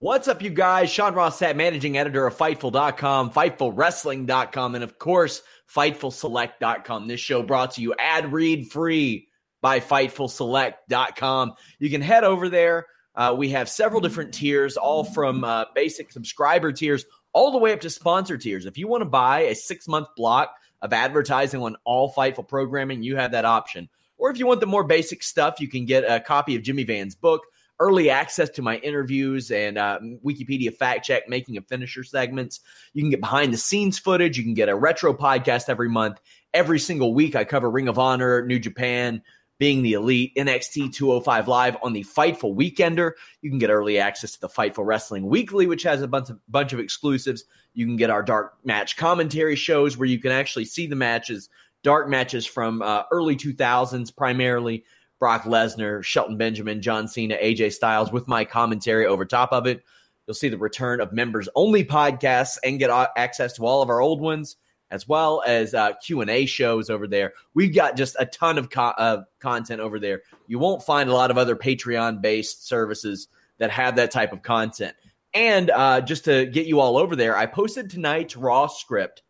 What's up, you guys? Sean Ross Sapp, managing editor of Fightful.com, FightfulWrestling.com, and of course, FightfulSelect.com. This show brought to you ad read free by FightfulSelect.com. You can head over there. Uh, we have several different tiers, all from uh, basic subscriber tiers all the way up to sponsor tiers. If you want to buy a six month block of advertising on all Fightful programming, you have that option. Or if you want the more basic stuff, you can get a copy of Jimmy Van's book early access to my interviews and uh, Wikipedia fact check, making a finisher segments. You can get behind the scenes footage. You can get a retro podcast every month. Every single week, I cover Ring of Honor, New Japan, being the elite, NXT 205 Live on the Fightful Weekender. You can get early access to the Fightful Wrestling Weekly, which has a bunch of, bunch of exclusives. You can get our dark match commentary shows where you can actually see the matches, dark matches from uh, early 2000s primarily Brock Lesnar, Shelton Benjamin, John Cena, AJ Styles with my commentary over top of it. You'll see the return of members only podcasts and get access to all of our old ones as well as uh, q&a shows over there. We've got just a ton of co- content over there. You won't find a lot of other patreon based services that have that type of content. And uh, just to get you all over there i posted tonight's raw script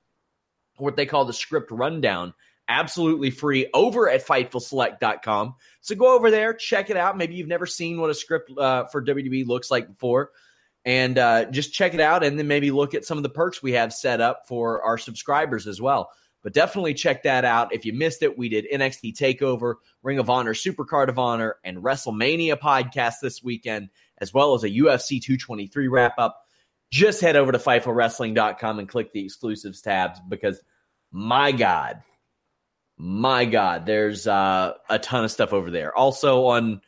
what they call the script rundown absolutely free over at FightfulSelect.com. So go over there, check it out. Maybe you've never seen what a script uh, for WWE looks like before, and uh, just check it out, and then maybe look at some of the perks we have set up for our subscribers as well. But definitely check that out. If you missed it, we did NXT Takeover, Ring of Honor, Supercard of Honor, and WrestleMania podcast this weekend, as well as a UFC 223 wrap up. Just head over to FightfulWrestling.com and click the exclusives tabs because, my God, my God, there's uh, a ton of stuff over there. Also on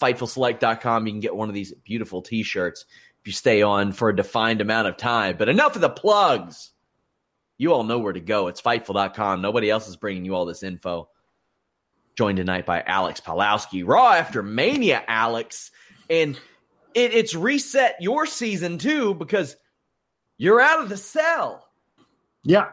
FightfulSelect.com, you can get one of these beautiful t shirts if you stay on for a defined amount of time. But enough of the plugs. You all know where to go. It's Fightful.com. Nobody else is bringing you all this info. Joined tonight by Alex Palowski. Raw after Mania, Alex. And it, it's reset your season too because you're out of the cell. Yeah,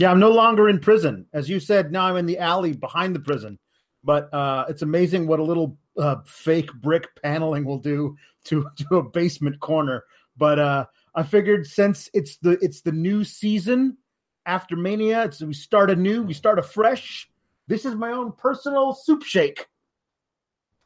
yeah, I'm no longer in prison. As you said, now I'm in the alley behind the prison. But uh, it's amazing what a little uh, fake brick paneling will do to to a basement corner. But uh, I figured since it's the it's the new season after Mania, it's, we start anew, we start afresh. This is my own personal soup shake.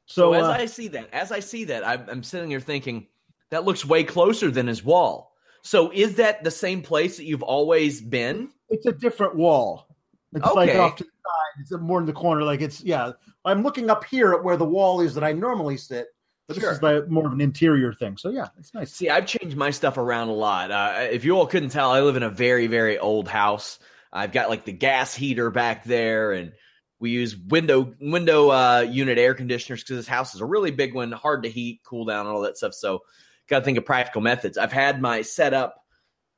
So, so as uh, I see that, as I see that, I'm, I'm sitting here thinking that looks way closer than his wall. So is that the same place that you've always been? it's a different wall. It's okay. like off to the side. It's more in the corner. Like it's yeah. I'm looking up here at where the wall is that I normally sit. But sure. this is like more of an interior thing. So yeah, it's nice. See, I've changed my stuff around a lot. Uh, if you all couldn't tell, I live in a very, very old house. I've got like the gas heater back there, and we use window window uh, unit air conditioners because this house is a really big one, hard to heat, cool down, and all that stuff. So, got to think of practical methods. I've had my setup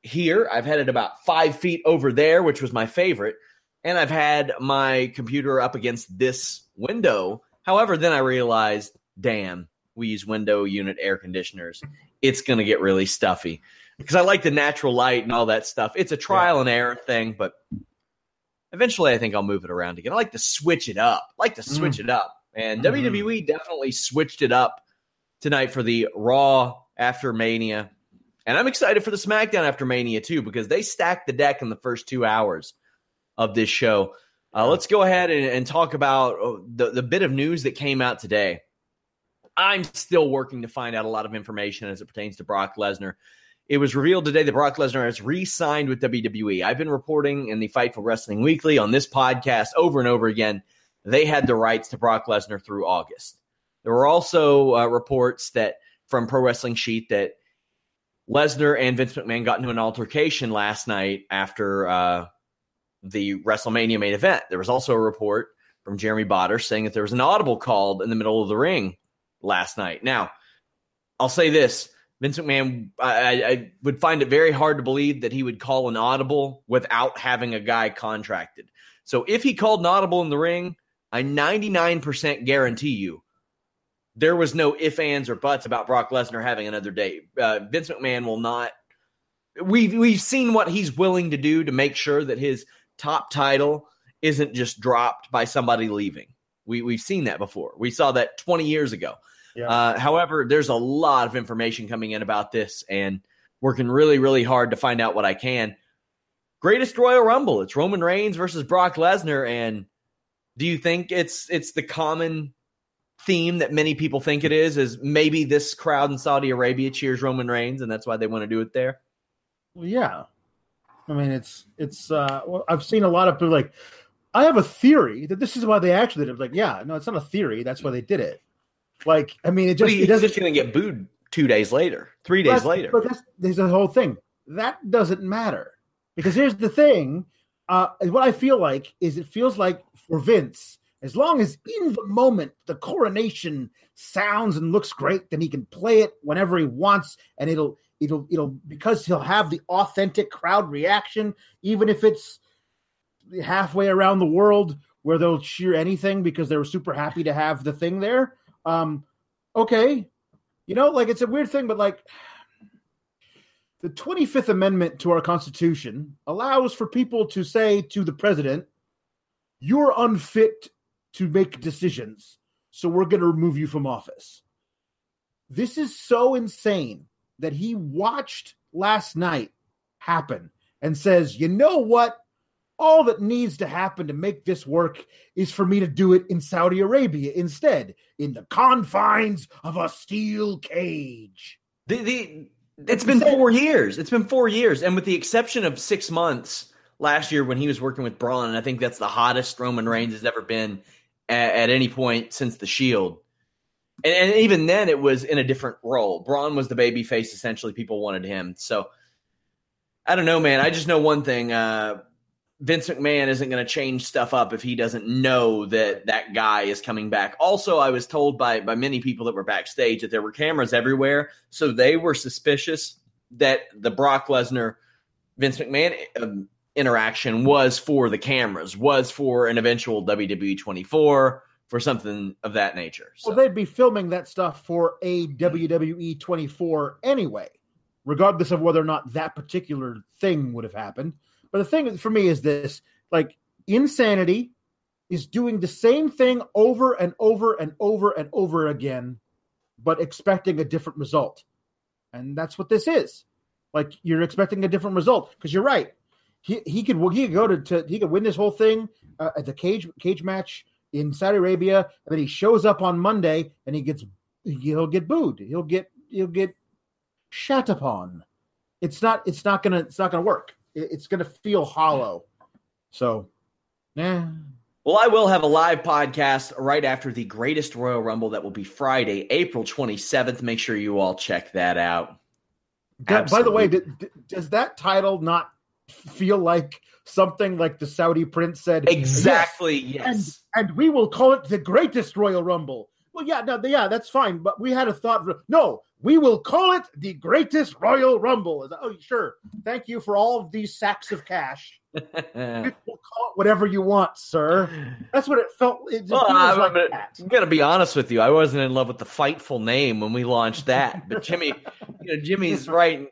here. I've had it about five feet over there, which was my favorite. And I've had my computer up against this window. However, then I realized, damn, we use window unit air conditioners, it's going to get really stuffy because I like the natural light and all that stuff. It's a trial yeah. and error thing, but eventually I think I'll move it around again. I like to switch it up. I like to switch mm. it up. And mm-hmm. WWE definitely switched it up tonight for the Raw after Mania. And I'm excited for the SmackDown after Mania too because they stacked the deck in the first two hours of this show. Uh, let's go ahead and, and talk about uh, the, the bit of news that came out today. I'm still working to find out a lot of information as it pertains to Brock Lesnar. It was revealed today that Brock Lesnar has re signed with WWE. I've been reporting in the Fightful Wrestling Weekly on this podcast over and over again. They had the rights to Brock Lesnar through August. There were also uh, reports that from Pro Wrestling Sheet that Lesnar and Vince McMahon got into an altercation last night after uh, the WrestleMania main event. There was also a report from Jeremy Botter saying that there was an audible called in the middle of the ring last night. Now, I'll say this. Vince McMahon, I, I, would find it very hard to believe that he would call an audible without having a guy contracted. So if he called an audible in the ring, I 99% guarantee you there was no if, ands, or buts about Brock Lesnar having another day. Uh, Vince McMahon will not. We've we've seen what he's willing to do to make sure that his top title isn't just dropped by somebody leaving. We we've seen that before. We saw that 20 years ago. Yeah. Uh, however, there's a lot of information coming in about this, and working really really hard to find out what I can. Greatest Royal Rumble. It's Roman Reigns versus Brock Lesnar, and do you think it's it's the common theme that many people think it is is maybe this crowd in Saudi Arabia cheers Roman Reigns and that's why they want to do it there. Well, yeah. I mean, it's it's. uh well, I've seen a lot of people like. I have a theory that this is why they actually did it. Like, yeah, no, it's not a theory. That's why they did it. Like, I mean, it just he, it doesn't just going to get booed two days later, three days later. But that's there's the whole thing. That doesn't matter because here's the thing. Uh, what I feel like is it feels like for Vince, as long as in the moment the coronation sounds and looks great, then he can play it whenever he wants, and it'll it'll it'll because he'll have the authentic crowd reaction, even if it's halfway around the world where they'll cheer anything because they were super happy to have the thing there. Um, okay, you know, like it's a weird thing, but like the 25th Amendment to our Constitution allows for people to say to the president, You're unfit to make decisions. So we're going to remove you from office. This is so insane that he watched last night happen and says, you know what? All that needs to happen to make this work is for me to do it in Saudi Arabia instead, in the confines of a steel cage. The, the, it's been four years. It's been four years. And with the exception of six months last year when he was working with Braun, and I think that's the hottest Roman Reigns has ever been at, at any point since the Shield. And, and, even then, it was in a different role. Braun was the baby face. Essentially, people wanted him. So I don't know, man. I just know one thing. Uh, Vince McMahon isn't going to change stuff up if he doesn't know that that guy is coming back. Also, I was told by by many people that were backstage that there were cameras everywhere, so they were suspicious that the Brock Lesnar Vince McMahon um, interaction was for the cameras, was for an eventual WWE 24, for something of that nature. So. Well, they'd be filming that stuff for a WWE 24 anyway, regardless of whether or not that particular thing would have happened. But the thing for me is this like, insanity is doing the same thing over and over and over and over again, but expecting a different result. And that's what this is. Like, you're expecting a different result because you're right he he could he could go to, to he could win this whole thing uh, at the cage cage match in Saudi Arabia, and then he shows up on Monday and he gets he'll get booed. He'll get he'll get shat upon. It's not it's not gonna it's not gonna work. It, it's gonna feel hollow. So, yeah. Well, I will have a live podcast right after the greatest Royal Rumble that will be Friday, April 27th. Make sure you all check that out. That, by the way, does that title not feel like something like the Saudi prince said. Exactly, yes. yes. And, and we will call it the greatest Royal Rumble. Well, yeah, no, yeah, that's fine. But we had a thought. No, we will call it the greatest Royal Rumble. Oh, sure. Thank you for all of these sacks of cash. we'll call it whatever you want, sir. That's what it felt. It well, I'm, like I'm gonna be honest with you. I wasn't in love with the Fightful name when we launched that, but Jimmy, you know, Jimmy's right.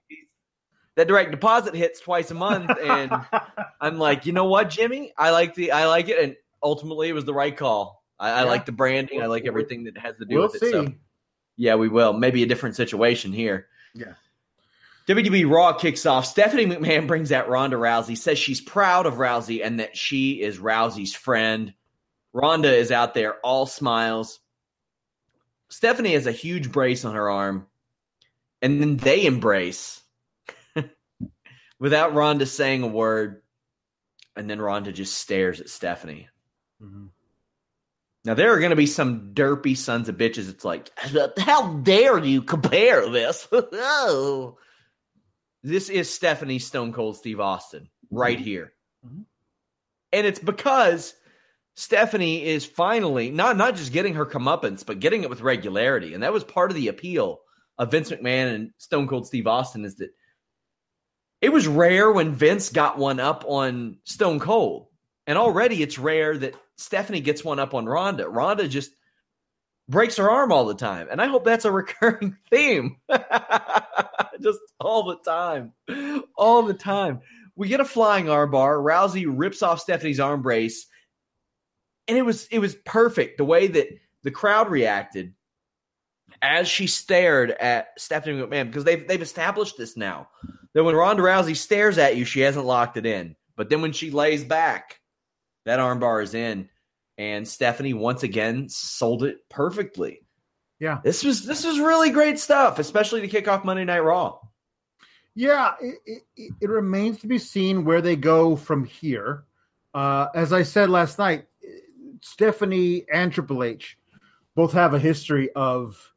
That direct deposit hits twice a month, and I'm like, you know what, Jimmy? I like the, I like it, and ultimately, it was the right call. I, yeah. I like the branding. I like everything that has to do we'll with see. it. So, yeah, we will. Maybe a different situation here. Yeah. WWE Raw kicks off. Stephanie McMahon brings out Ronda Rousey, says she's proud of Rousey and that she is Rousey's friend. Ronda is out there, all smiles. Stephanie has a huge brace on her arm, and then they embrace without Ronda saying a word. And then Ronda just stares at Stephanie. Mm-hmm. Now there are going to be some derpy sons of bitches. It's like, how dare you compare this? oh. This is Stephanie Stone Cold Steve Austin right here. Mm-hmm. And it's because Stephanie is finally not not just getting her comeuppance, but getting it with regularity. And that was part of the appeal of Vince McMahon and Stone Cold Steve Austin is that it was rare when Vince got one up on Stone Cold. And already it's rare that Stephanie gets one up on Ronda. Ronda just breaks her arm all the time. And I hope that's a recurring theme. Just all the time. All the time. We get a flying armbar. Rousey rips off Stephanie's arm brace. And it was it was perfect the way that the crowd reacted as she stared at Stephanie McMahon because they've they've established this now. That when Ronda Rousey stares at you, she hasn't locked it in. But then when she lays back, that armbar is in and Stephanie once again sold it perfectly. Yeah, this was this was really great stuff, especially to kick off Monday Night Raw. Yeah, it, it, it remains to be seen where they go from here. Uh, as I said last night, Stephanie and Triple H both have a history of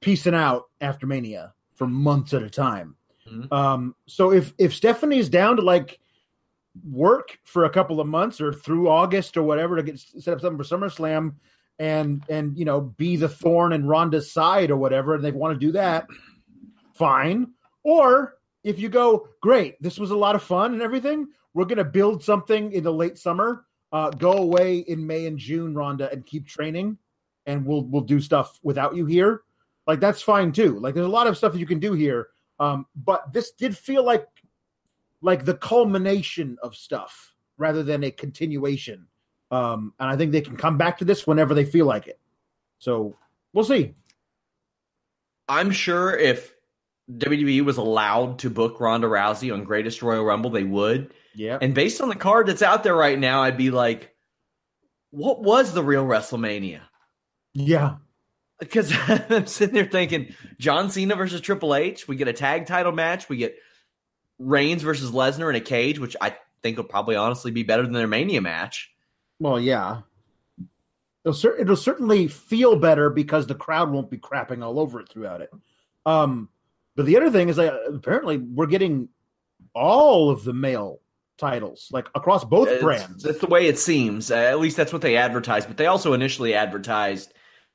piecing out after Mania for months at a time. Mm-hmm. Um, so if if Stephanie's down to like work for a couple of months or through August or whatever to get set up something for SummerSlam and and you know be the thorn in Ronda's side or whatever, and they want to do that, fine. Or if you go, great, this was a lot of fun and everything, we're gonna build something in the late summer. Uh, go away in May and June, Ronda, and keep training, and we'll we'll do stuff without you here. Like that's fine too. Like there's a lot of stuff that you can do here. Um, but this did feel like like the culmination of stuff rather than a continuation. Um, and I think they can come back to this whenever they feel like it. So we'll see. I'm sure if WWE was allowed to book Ronda Rousey on Greatest Royal Rumble, they would. Yeah. And based on the card that's out there right now, I'd be like, what was the real WrestleMania? Yeah. Because I'm sitting there thinking John Cena versus Triple H. We get a tag title match. We get Reigns versus Lesnar in a cage, which I think will probably honestly be better than their Mania match. Well, yeah. It'll, cer- it'll certainly feel better because the crowd won't be crapping all over it throughout it. Um, but the other thing is, that apparently, we're getting all of the male titles, like across both it's, brands. That's the way it seems. Uh, at least that's what they advertised. But they also initially advertised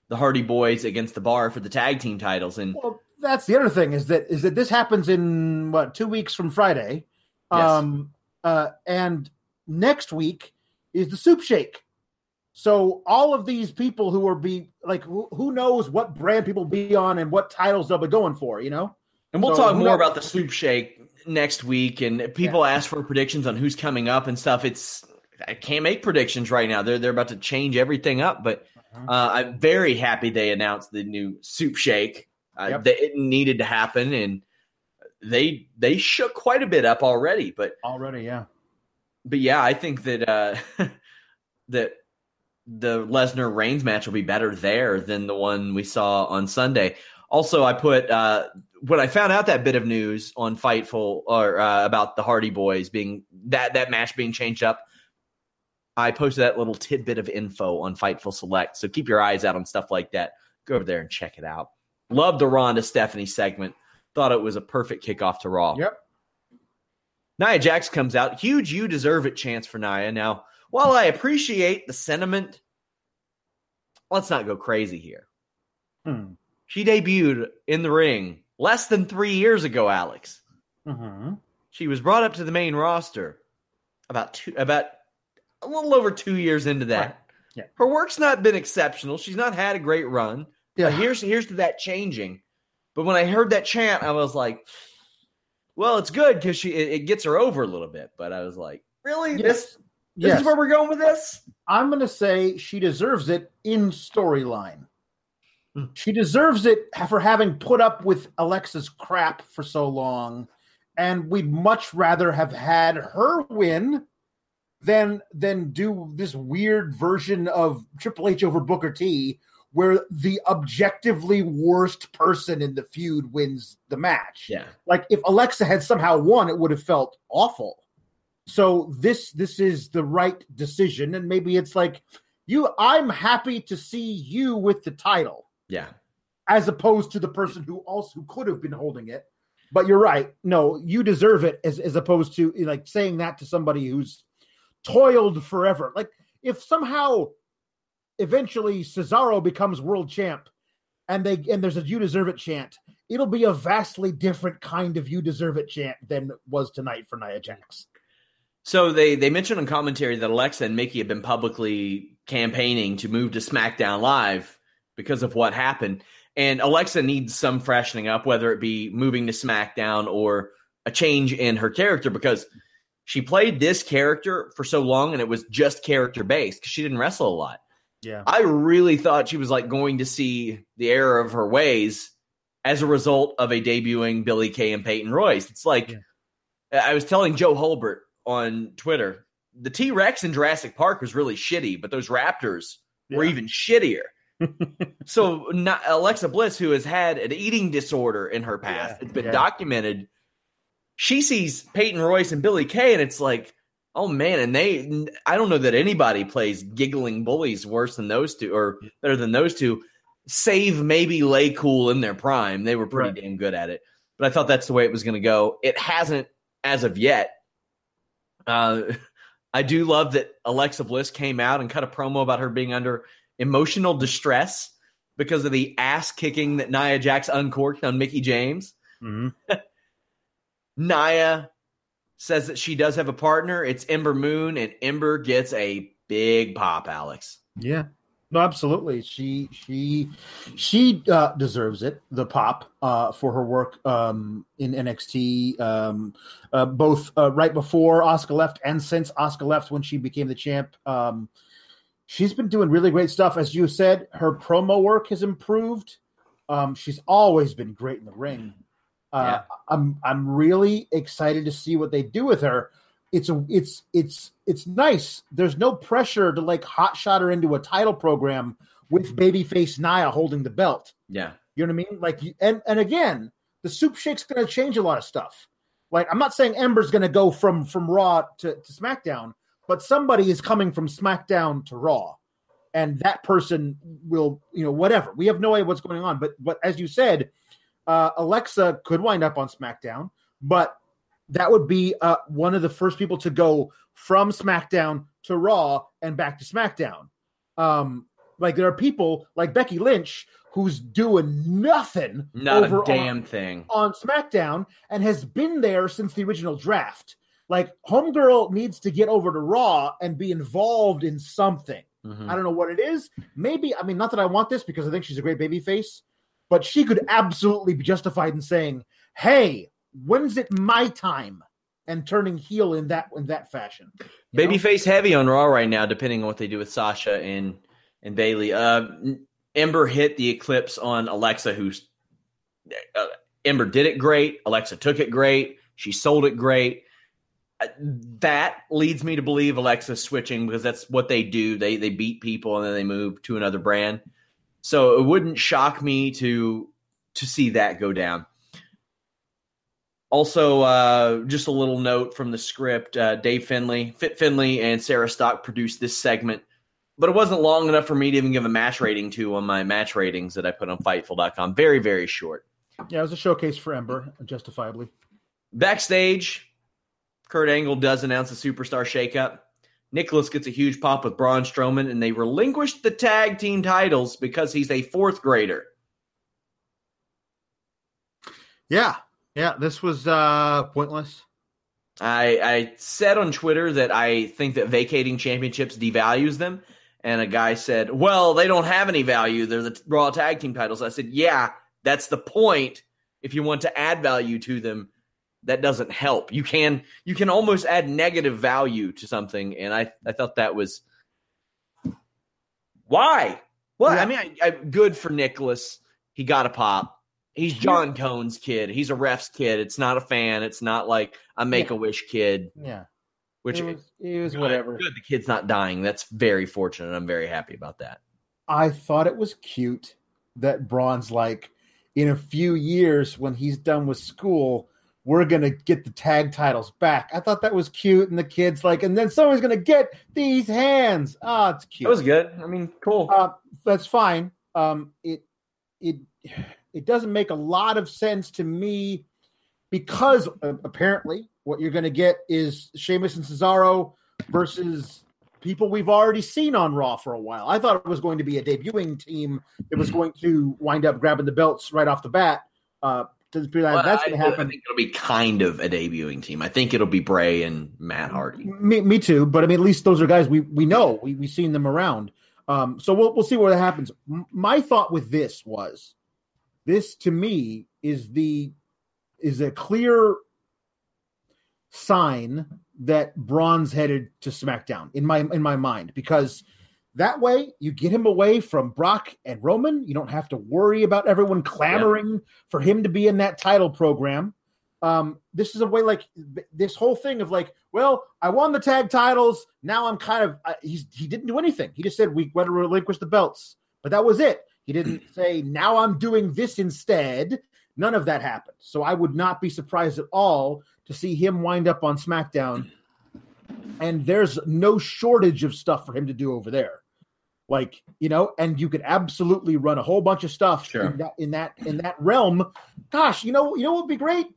the Hardy Boys against the Bar for the tag team titles, and well, that's the other thing is that is that this happens in what two weeks from Friday, yes. um, uh, and next week is the Soup Shake. So all of these people who are be like, who, who knows what brand people be on and what titles they'll be going for, you know. And we'll so, talk more about the Soup Shake next week. And people yeah. ask for predictions on who's coming up and stuff. It's I can't make predictions right now. They're they're about to change everything up, but. Uh, I'm very happy they announced the new Soup Shake. Uh, yep. That it needed to happen, and they they shook quite a bit up already. But already, yeah. But yeah, I think that uh, that the Lesnar Reigns match will be better there than the one we saw on Sunday. Also, I put uh, when I found out that bit of news on Fightful or uh, about the Hardy Boys being that that match being changed up. I posted that little tidbit of info on Fightful Select. So keep your eyes out on stuff like that. Go over there and check it out. Love the Ronda Stephanie segment. Thought it was a perfect kickoff to Raw. Yep. Nia Jax comes out. Huge you deserve it chance for Nia. Now, while I appreciate the sentiment, let's not go crazy here. Hmm. She debuted in the ring less than three years ago, Alex. Mm-hmm. She was brought up to the main roster about two, about a little over two years into that. Right. Yeah. Her work's not been exceptional. She's not had a great run. Yeah. But here's here's to that changing. But when I heard that chant, I was like, well, it's good because she it, it gets her over a little bit. But I was like, really? Yes. This this Yes. is where we're going with this? I'm going to say she deserves it in storyline. Hmm. She deserves it for having put up with Alexa's crap for so long, and we'd much rather have had her win than than do this weird version of Triple H over Booker T, where the objectively worst person in the feud wins the match Yeah. like if Alexa had somehow won, it would have felt awful. So this this is the right decision, and maybe it's like you. I'm happy to see you with the title, Yeah. as opposed to the person who also could have been holding it. But you're right. No, you deserve it, as as opposed to like saying that to somebody who's toiled forever. Like if somehow eventually Cesaro becomes world champ and they and there's a you deserve it chant, it'll be a vastly different kind of you deserve it chant than was tonight for Nia Jax. So they they mentioned in commentary that Alexa and Mickie have been publicly campaigning to move to SmackDown Live because of what happened. And Alexa needs some freshening up, whether it be moving to SmackDown or a change in her character, because she played this character for so long and it was just character based because she didn't wrestle a lot. Yeah. I really thought she was like going to see the error of her ways as a result of a debuting Billie Kay and Peyton Royce. It's like I was telling Joe Holbert on Twitter, the T Rex in Jurassic Park was really shitty, but those Raptors were even shittier. so not, Alexa Bliss, who has had an eating disorder in her past, Yeah, it's been yeah. documented. She sees Peyton Royce and Billie Kay, and it's like, oh man, and they, I don't know that anybody plays giggling bullies worse than those two or better than those two, save maybe Lay Cool in their prime. They were pretty Right. damn good at it. But I thought that's the way it was going to go. It hasn't as of yet. Uh, I do love that Alexa Bliss came out and cut a promo about her being under emotional distress because of the ass kicking that Nia Jax uncorked on Mickie James. Mhm. Nia says that she does have a partner. It's Ember Moon, and Ember gets a big pop, Alex. Yeah. No, absolutely. She she she uh, deserves it. The pop uh, for her work um, in NXT, um, uh, both uh, right before Asuka left and since Asuka left when she became the champ. Um, she's been doing really great stuff. As you said, her promo work has improved. Um, she's always been great in the ring. Uh, I'm I'm really excited to see what they do with her. It's a it's it's it's nice. There's no pressure to like hot shot her into a title program with babyface Nia holding the belt. Yeah. You know what I mean? Like, and and again, the soup shake's going to change a lot of stuff. Like, I'm not saying Ember's going to go from from Raw to, to SmackDown, but somebody is coming from SmackDown to Raw, and that person will, you know, whatever. We have no idea what's going on, but but as you said, uh, Alexa could wind up on SmackDown, but that would be uh, one of the first people to go from SmackDown to Raw and back to SmackDown. Um, like there are people like Becky Lynch who's doing nothing Not over a damn on, thing. on SmackDown and has been there since the original draft. Like Homegirl needs to get over to Raw and be involved in something. Mhm. I don't know what it is. Maybe I mean not that I want this because I think she's a great baby face, but she could absolutely be justified in saying, "Hey, when's it my time?" and turning heel in that in that fashion. Babyface heavy on Raw right now, depending on what they do with Sasha and and Bayley. Uh, Ember hit the eclipse on Alexa, who's uh, Ember did it great. Alexa took it great. She sold it great. Uh, that leads me to believe Alexa's switching because that's what they do. They they beat people and then they move to another brand. So it wouldn't shock me to to see that go down. Also, uh, just a little note from the script: uh, Dave Finlay, Fit Finlay, and Sarah Stock produced this segment, but it wasn't long enough for me to even give a match rating to on my match ratings that I put on Fightful.com. Very, very short. Yeah, it was a showcase for Ember, justifiably. Backstage, Kurt Angle does announce a superstar shakeup. Nicholas gets a huge pop with Braun Strowman, and they relinquish the tag team titles because he's a fourth grader. Yeah, yeah, this was uh, pointless. I, I said on Twitter that I think that vacating championships devalues them, and a guy said, "Well, they don't have any value. They're the Raw tag team titles." I said, "Yeah, that's the point. If you want to add value to them, that doesn't help. You can you can almost add negative value to something. And I, I thought that was why? Well, yeah. I mean, I, I, good for Nicholas. He got a pop. He's John Cone's kid. He's a ref's kid. It's not a fan. It's not like a Make a Wish kid. Yeah. Which it was, it was good, whatever. Good. The kid's not dying. That's very fortunate. I'm very happy about that. I thought it was cute that Braun's like, in a few years when he's done with school, we're gonna get the tag titles back. I thought that was cute, and the kids like, and then someone's gonna get these hands. Oh, it's cute. That was good. I mean, cool. Uh, that's fine. Um, it it it doesn't make a lot of sense to me because uh, apparently what you're going to get is Sheamus and Cesaro versus people we've already seen on Raw for a while. I thought it was going to be a debuting team that was going to wind up grabbing the belts right off the bat. Uh, well, that's going to happen. I think it'll be kind of a debuting team. I think it'll be Bray and Matt Hardy. Me, me too. But I mean, at least those are guys we we know we we've seen them around. Um, so we'll we'll see what happens. My thought with this was this to me is the is a clear sign that Braun's headed to SmackDown in my in my mind because that way you get him away from Brock and Roman. You don't have to worry about everyone clamoring yeah. for him to be in that title program. Um, this is a way like this whole thing of like, well, I won the tag titles. Now I'm kind of uh, he's he didn't do anything. He just said we want to relinquish the belts, but that was it. He didn't say, now I'm doing this instead. None of that happened. So I would not be surprised at all to see him wind up on SmackDown. And there's no shortage of stuff for him to do over there. Like, you know, and you could absolutely run a whole bunch of stuff sure. in that in that in that realm. Gosh, you know, you know what would be great?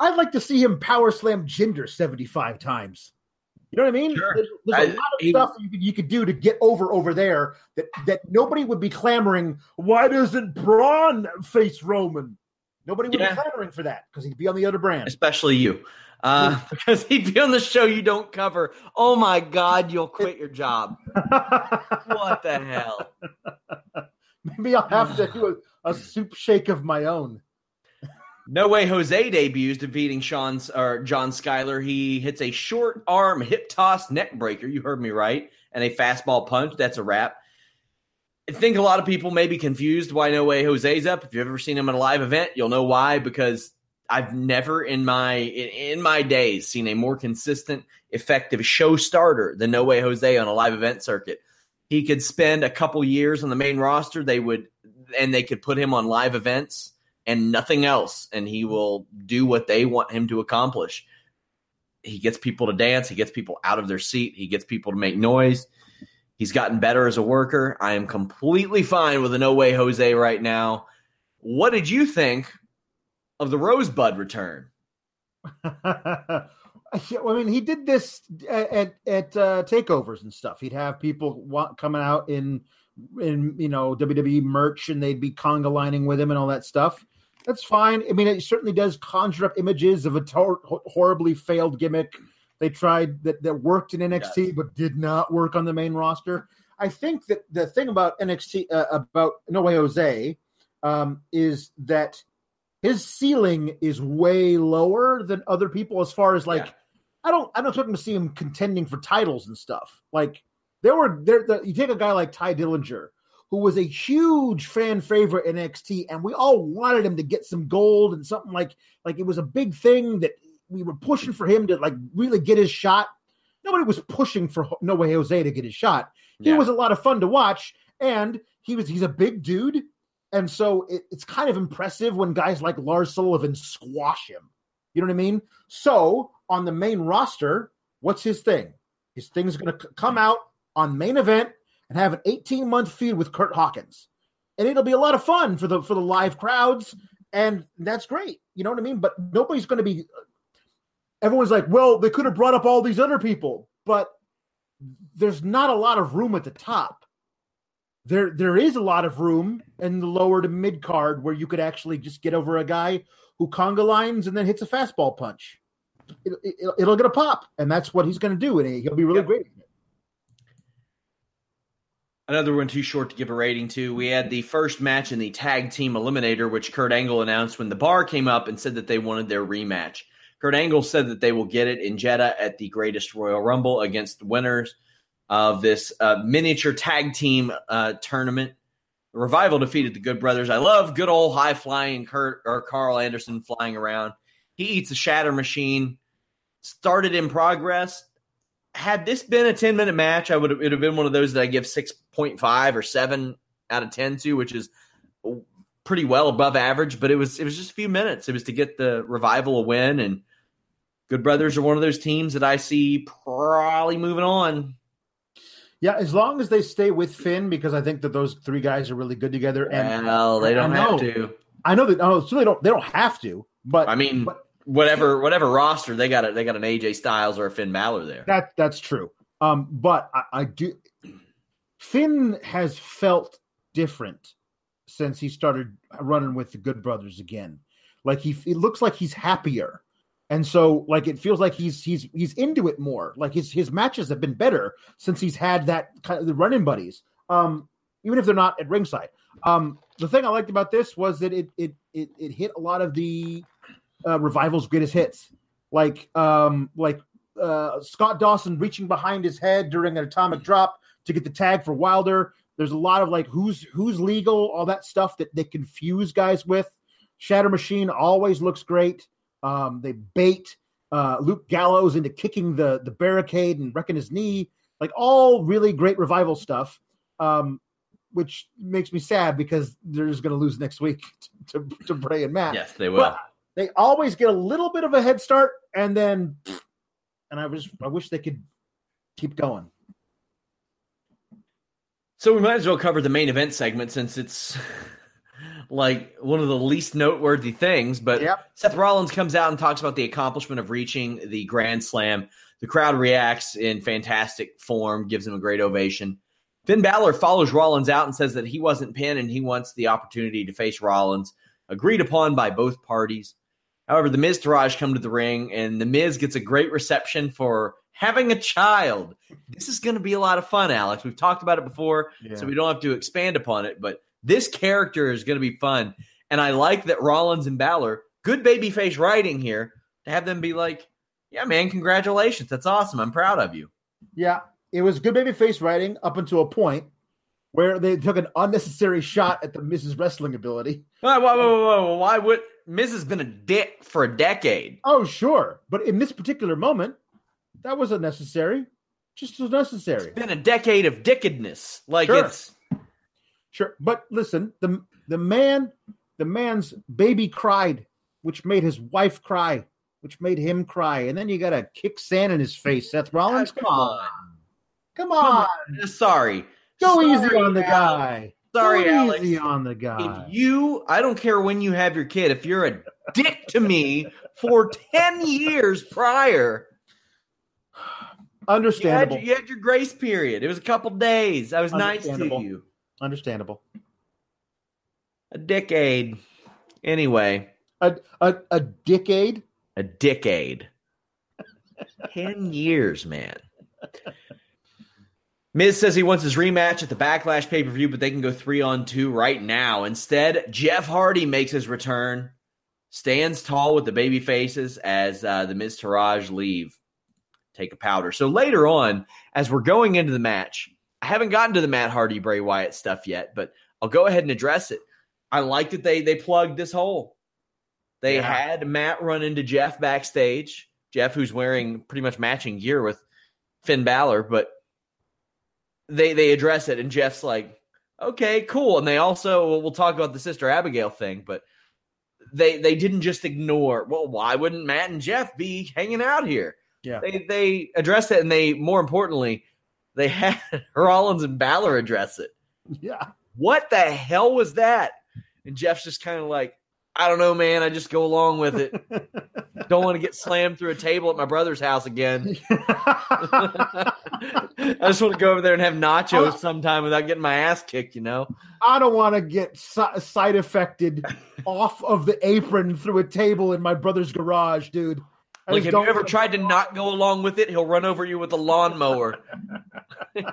I'd like to see him power slam Jinder 75 times. You know what I mean? Sure. There's, there's a I, lot of stuff you could, you could do to get over over there that that nobody would be clamoring. Why doesn't Braun face Roman? Nobody would yeah. be clamoring for that because he'd be on the other brand, especially you, uh, because he'd be on the show you don't cover. Oh my God, you'll quit your job. what the hell? Maybe I'll have to do a, a soup shake of my own. No way Jose debuts defeating Sean's or John Skyler. He hits a short arm hip toss neck breaker. You heard me right. And a fastball punch. That's a wrap. I think a lot of people may be confused why No Way Jose's up. If you've ever seen him at a live event, you'll know why. Because I've never in my in, my days seen a more consistent, effective show starter than No Way Jose on a live event circuit. He could spend a couple years on the main roster. They would and they could put him on live events and nothing else, and he will do what they want him to accomplish. He gets people to dance, he gets people out of their seat, he gets people to make noise. He's gotten better as a worker. I am completely fine with a no way Jose right now. What did you think of the Rosebud return? I mean, he did this at at, uh, takeovers and stuff. He'd have people want, coming out in in you know WWE merch, and they'd be conga lining with him and all that stuff. That's fine. I mean, it certainly does conjure up images of a tor- horribly failed gimmick they tried that, that worked in NXT yes. but did not work on the main roster. I think that the thing about NXT uh, about No Way Jose um, is that his ceiling is way lower than other people as far as like yeah. I don't I don't expect to see him contending for titles and stuff. Like there were there the, you take a guy like Tye Dillinger who was a huge fan favorite in NXT, and we all wanted him to get some gold and something like like it was a big thing that we were pushing for him to like really get his shot. Nobody was pushing for No Way Jose to get his shot. He yeah. was a lot of fun to watch, and he was he's a big dude, and so it, it's kind of impressive when guys like Lars Sullivan squash him. You know what I mean? So on the main roster, what's his thing? His thing's going to come out on main event and have an 18 month feud with Curt Hawkins. And it'll be a lot of fun for the for the live crowds, and that's great. You know what I mean? But nobody's going to be. Everyone's like, well, they could have brought up all these other people, but there's not a lot of room at the top. There there is a lot of room in the lower to mid card where you could actually just get over a guy who conga lines and then hits a fastball punch. It, it, it'll get a pop, and that's what he's going to do, and he'll be really Yep. great. Another one too short to give a rating to. We had the first match in the tag team eliminator, which Kurt Angle announced when the bar came up and said that they wanted their rematch. Kurt Angle said that they will get it in Jeddah at the Greatest Royal Rumble against the winners of this uh, miniature tag team uh, tournament. Revival defeated the Good Brothers. I love good old high flying Kurt or Karl Anderson flying around. He eats a shatter machine. Started in progress. Had this been a 10 minute match, I would have it have been one of those that I give 6.5 or 7 out of 10 to, which is pretty well above average, but it was it was just a few minutes. It was to get the revival a win and Good Brothers are one of those teams that I see probably moving on. Yeah, as long as they stay with Finn, because I think that those three guys are really good together. And well, they don't I have to. I know that oh, so they don't they don't have to, but I mean, but- whatever whatever roster they got, a, they got an AJ Styles or a Finn Balor there. That that's true. Um, but I, I do. Finn has felt different since he started running with the Good Brothers again. Like he, it looks like he's happier, and so like it feels like he's he's he's into it more. Like his his matches have been better since he's had that kind of the running buddies. Um, even if they're not at ringside. Um, the thing I liked about this was that it it it, it hit a lot of the uh, revival's greatest hits, like um like uh, Scott Dawson reaching behind his head during an atomic drop to get the tag for Wilder. There's a lot of like who's who's legal, all that stuff that they confuse guys with. Shatter Machine always looks great. Um, they bait uh, Luke Gallows into kicking the the barricade and wrecking his knee. Like all really great revival stuff. Um, which makes me sad because they're just going to lose next week to, to Bray and Matt. Yes, they will. But they always get a little bit of a head start, and then, and I was I wish they could keep going. So we might as well cover the main event segment since it's like one of the least noteworthy things. But Yep. Seth Rollins comes out and talks about the accomplishment of reaching the Grand Slam. The crowd reacts in fantastic form, gives him a great ovation. Finn Balor follows Rollins out and says that he wasn't pinned and he wants the opportunity to face Rollins, agreed upon by both parties. However, the Miztourage come to the ring, and the Miz gets a great reception for having a child. This is going to be a lot of fun, Alex. We've talked about it before, so we don't have to expand upon it. But this character is going to be fun, and I like that Rollins and Balor, good babyface writing here, to have them be like, "Yeah, man, congratulations, that's awesome. I'm proud of you." Yeah, it was good baby face writing up until a point where they took an unnecessary shot at the Mrs. Wrestling ability. Whoa, whoa, whoa, whoa. Why would Miz has been a dick for a decade? Oh, sure, but in this particular moment, that was unnecessary. Just was necessary. It's been a decade of dickedness. Like Sure. it's Sure, but listen, the the man, the man's baby cried, which made his wife cry, which made him cry, and then you got to kick sand in his face, Seth Rollins. come on. come on, Sorry. go Sorry, easy on the guy. Sorry, go Alex. easy on the guy. If you, I don't care when you have your kid, if you're a dick to me for 10 years prior, you had, Understandable. you had your grace period. It was a couple days. I was nice to Understandable. you. Understandable. A decade. Anyway, A a, a decade. a decade. 10 years, man. Miz says he wants his rematch at the Backlash pay per view, but they can go three on two right now. Instead, Jeff Hardy makes his return, stands tall with the baby faces as uh, the Miztourage leave, take a powder. So later on, as we're going into the match, I haven't gotten to the Matt Hardy Bray Wyatt stuff yet, but I'll go ahead and address it. I like that they they plugged this hole. They Yeah. had Matt run into Jeff backstage. Jeff, who's wearing pretty much matching gear with Finn Balor, but they they address it, and Jeff's like, "Okay, cool." And they also we'll, we'll talk about the Sister Abigail thing, but they they didn't just ignore. Well, why wouldn't Matt and Jeff be hanging out here? Yeah. They they addressed it, and they more importantly, they had Rollins and Balor address it. Yeah. What the hell was that? And Jeff's just kind of like, I don't know, man. I just go along with it. Don't want to get slammed through a table at my brother's house again. I just want to go over there and have nachos oh. sometime without getting my ass kicked, you know? I don't want to get side affected off of the apron through a table in my brother's garage, dude. Like, have you ever tried to not go along with it? He'll run over you with a lawnmower.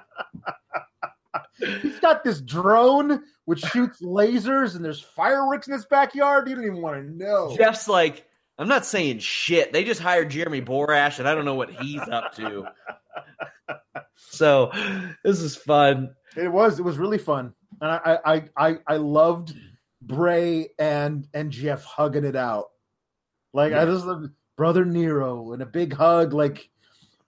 He's got this drone which shoots lasers, and there's fireworks in his backyard. You don't even want to know. Jeff's like, I'm not saying shit. They just hired Jeremy Borash, and I don't know what he's up to. So this is fun. It was. It was really fun, and I I I, I loved Bray and and Jeff hugging it out. Like I just love brother Nero and a big hug. Like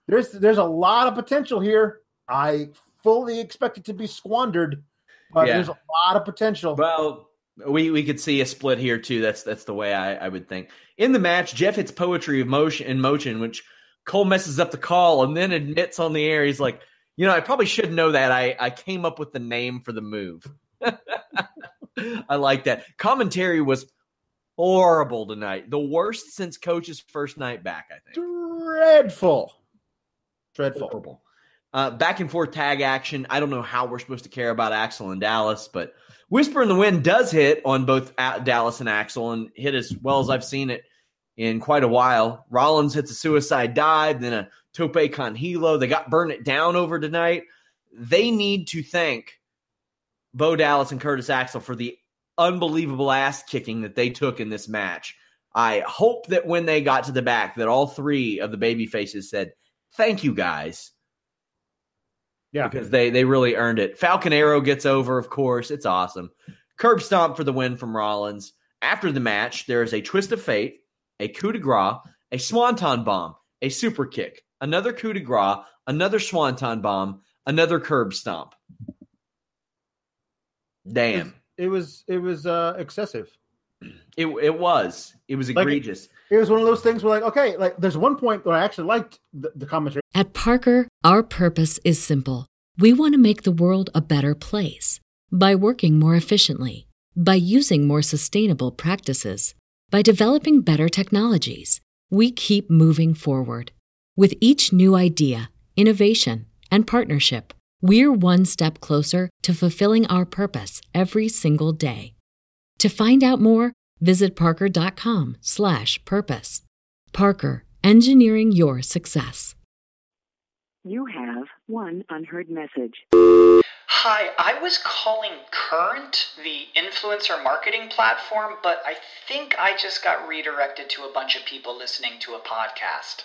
there's there's a lot of potential here. I fully expect it to be squandered, but Yeah. there's a lot of potential. Well, we we could see a split here too. That's that's the way I, I would think. In the match, Jeff hits poetry of motion in motion, which Cole messes up the call and then admits on the air he's like, you know, I probably should know that. I I came up with the name for the move. I like that. Commentary was horrible tonight. The worst since Coach's first night back, I think. Dreadful, dreadful. Horrible. Uh, back and forth tag action. I don't know how we're supposed to care about Axel and Dallas, but Whisper in the Wind does hit on both Dallas and Axel and hit as well as I've seen it in quite a while. Rollins hits a suicide dive, then a tope con hilo. They got burn it down over tonight. They need to thank Bo Dallas and Curtis Axel for the unbelievable ass kicking that they took in this match. I hope that when they got to the back, that all three of the baby faces said, "Thank you guys." Yeah. because they they really earned it. Falcon Arrow gets over, of course. It's awesome. Curb stomp for the win from Rollins. After the match, there is a twist of fate, a coup de grace, a swanton bomb, a super kick, another coup de grace, another swanton bomb, another curb stomp. Damn. It was it was uh, excessive. It it was. It was Like- egregious. It was one of those things where like okay, like there's one point where I actually liked the, the commentary. At Parker, our purpose is simple. We want to make the world a better place by working more efficiently, by using more sustainable practices, by developing better technologies. We keep moving forward. With each new idea, innovation, and partnership, we're one step closer to fulfilling our purpose every single day. To find out more, visit parker.com/purpose. Parker, engineering your success. You have one unheard message. Hi, I was calling Current, the influencer marketing platform, but I think I just got redirected to a bunch of people listening to a podcast.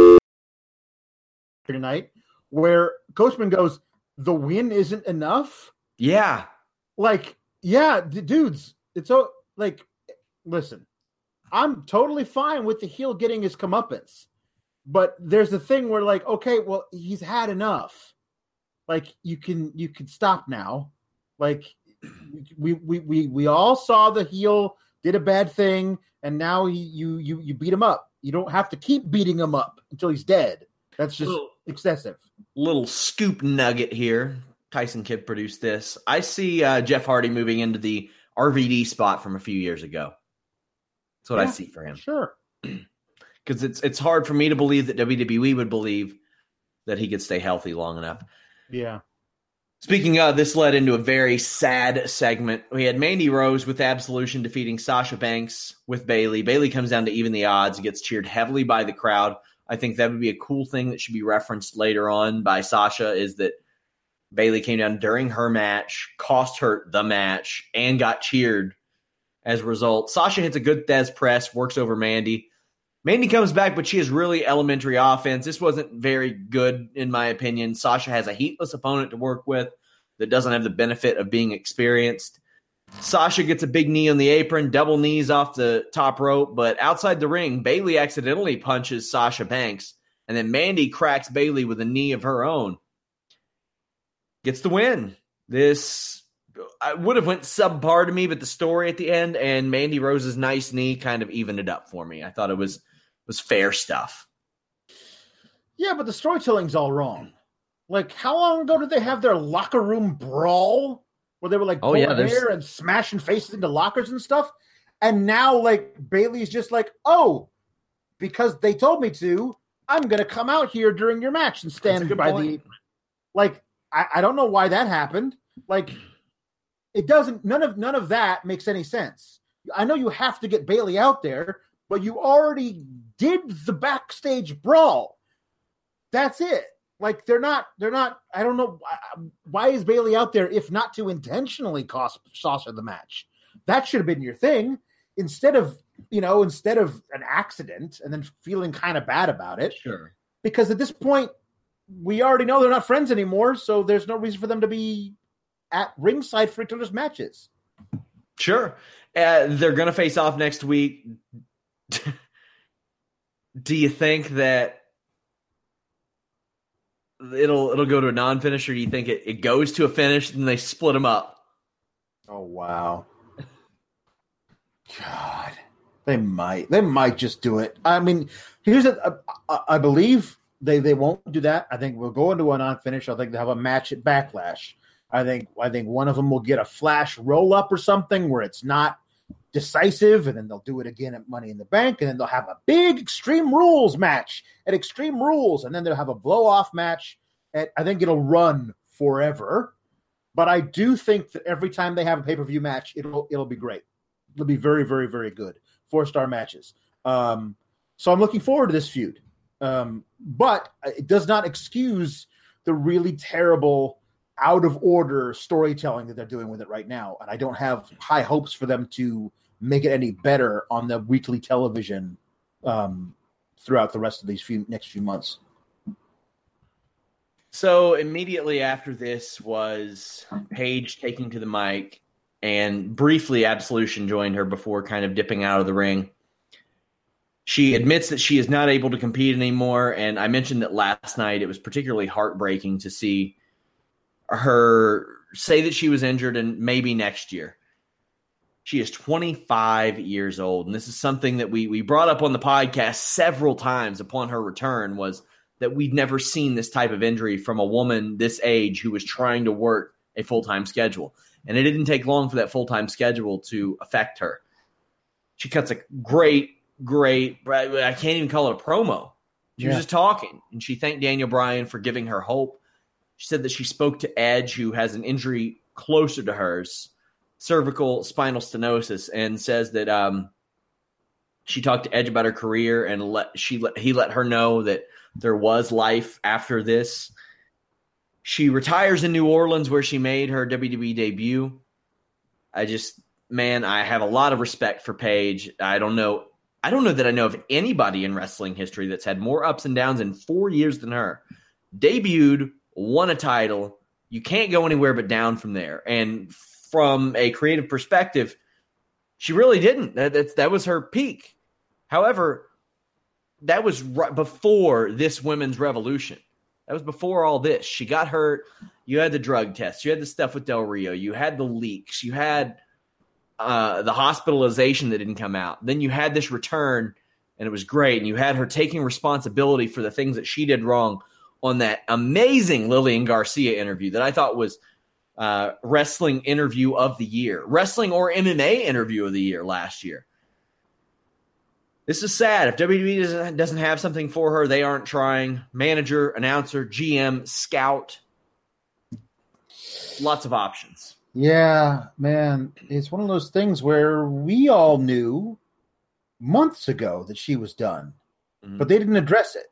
tonight where Coachman goes, the win isn't enough. Yeah. Like, yeah, d- dudes, it's so like, listen, I'm totally fine with the heel getting his comeuppance, but there's the thing where like, okay, well, he's had enough. Like, you can you can stop now. Like, we we we we all saw the heel did a bad thing, and now he, you you you beat him up. You don't have to keep beating him up until he's dead. That's just Little- excessive. little scoop nugget here. Tyson Kidd produced this. I see uh, Jeff Hardy moving into the RVD spot from a few years ago. That's what I see for him. Sure. Because it's it's hard for me to believe that WWE would believe that he could stay healthy long enough. Yeah. Speaking of, this led into a very sad segment. We had Mandy Rose with Absolution defeating Sasha Banks with Bayley. Bayley comes down to even the odds, gets cheered heavily by the crowd. I think that would be a cool thing that should be referenced later on by Sasha is that Bayley came down during her match, cost her the match, and got cheered as a result. Sasha hits a good Thesz press, works over Mandy. Mandy comes back, but she has really elementary offense. This wasn't very good, in my opinion. Sasha has a heatless opponent to work with that doesn't have the benefit of being experienced. Sasha gets a big knee on the apron, double knees off the top rope, but outside the ring, Bayley accidentally punches Sasha Banks, and then Mandy cracks Bayley with a knee of her own. Gets the win. This I would have went subpar to me, but the story at the end and Mandy Rose's nice knee kind of evened it up for me. I thought it was was fair stuff. Yeah, but the storytelling's all wrong. Like, how long ago did they have their locker room brawl where they were like Oh, yeah, pulling there's- hair and smashing faces into lockers and stuff? And now, like, Bayley's just like, oh, because they told me to, I'm going to come out here during your match and stand good by point. the. Like, I, I don't know why that happened. Like, it doesn't. None of none of that makes any sense. I know you have to get Bailey out there, but you already did the backstage brawl. That's it. Like they're not. They're not. I don't know why- why is Bayley out there if not to intentionally cost Sasha the match. That should have been your thing instead of you know instead of an accident and then feeling kind of bad about it Sure. because at this point we already know they're not friends anymore so there's no reason for them to be at ringside for each other's matches Sure. Uh, they're going to face off next week. Do you think that it'll it'll go to a non-finisher. do you think it, it goes to a finish and they split them up? oh wow. God. They might they might just do it. I mean here's a, I, I believe they they won't do that. I think we'll go into a non-finish. I think they'll have a match at backlash. I think i think one of them will get a flash roll up or something where it's not decisive and then they'll do it again at money in the bank and then they'll have a big extreme rules match at extreme rules and then they'll have a blow off match at i think it'll run forever. But i do think that every time they have a pay-per-view match it'll it'll be great. It'll be very very very good. Four star matches. Um so i'm looking forward to this feud. Um but it does not excuse the really terrible out of order storytelling that they're doing with it right now and i don't have high hopes for them to make it any better on the weekly television um throughout the rest of these few next few months So immediately after this was Paige taking to the mic, and briefly Absolution joined her before kind of dipping out of the ring. She admits that she is not able to compete anymore, and I mentioned that last night it was particularly heartbreaking to see her say that she was injured and maybe next year. She is 25 years old, and this is something that we we brought up on the podcast several times upon her return was that we'd never seen this type of injury from a woman this age who was trying to work a full time schedule. And it didn't take long for that full time schedule to affect her. She cuts a great, great, I can't even call it a promo. She was just talking and she thanked Daniel Bryan for giving her hope. She said that she spoke to Edge, who has an injury closer to hers, cervical spinal stenosis, and says that um, she talked to Edge about her career and let she let he let her know that there was life after this. She retires in New Orleans where she made her WWE debut. I just man, I have a lot of respect for Paige. I don't know I don't know that I know of anybody in wrestling history that's had more ups and downs in 4 years than her. Debuted, won a title. You can't go anywhere but down from there. And from a creative perspective, she really didn't. That, that, that was her peak. However, that was right before this women's revolution. That was before all this. She got hurt. You had the drug tests. You had the stuff with Del Rio. You had the leaks. You had uh, the hospitalization that didn't come out. Then you had this return, and it was great. And you had her taking responsibility for the things that she did wrong on that amazing Lillian Garcia interview that I thought was uh, wrestling interview of the year, wrestling or MMA interview of the year last year. This is sad. If WWE doesn't, doesn't have something for her, they aren't trying. Manager, announcer, GM, scout, lots of options. Yeah, man, it's one of those things where we all knew months ago that she was done, Mhm. but they didn't address it.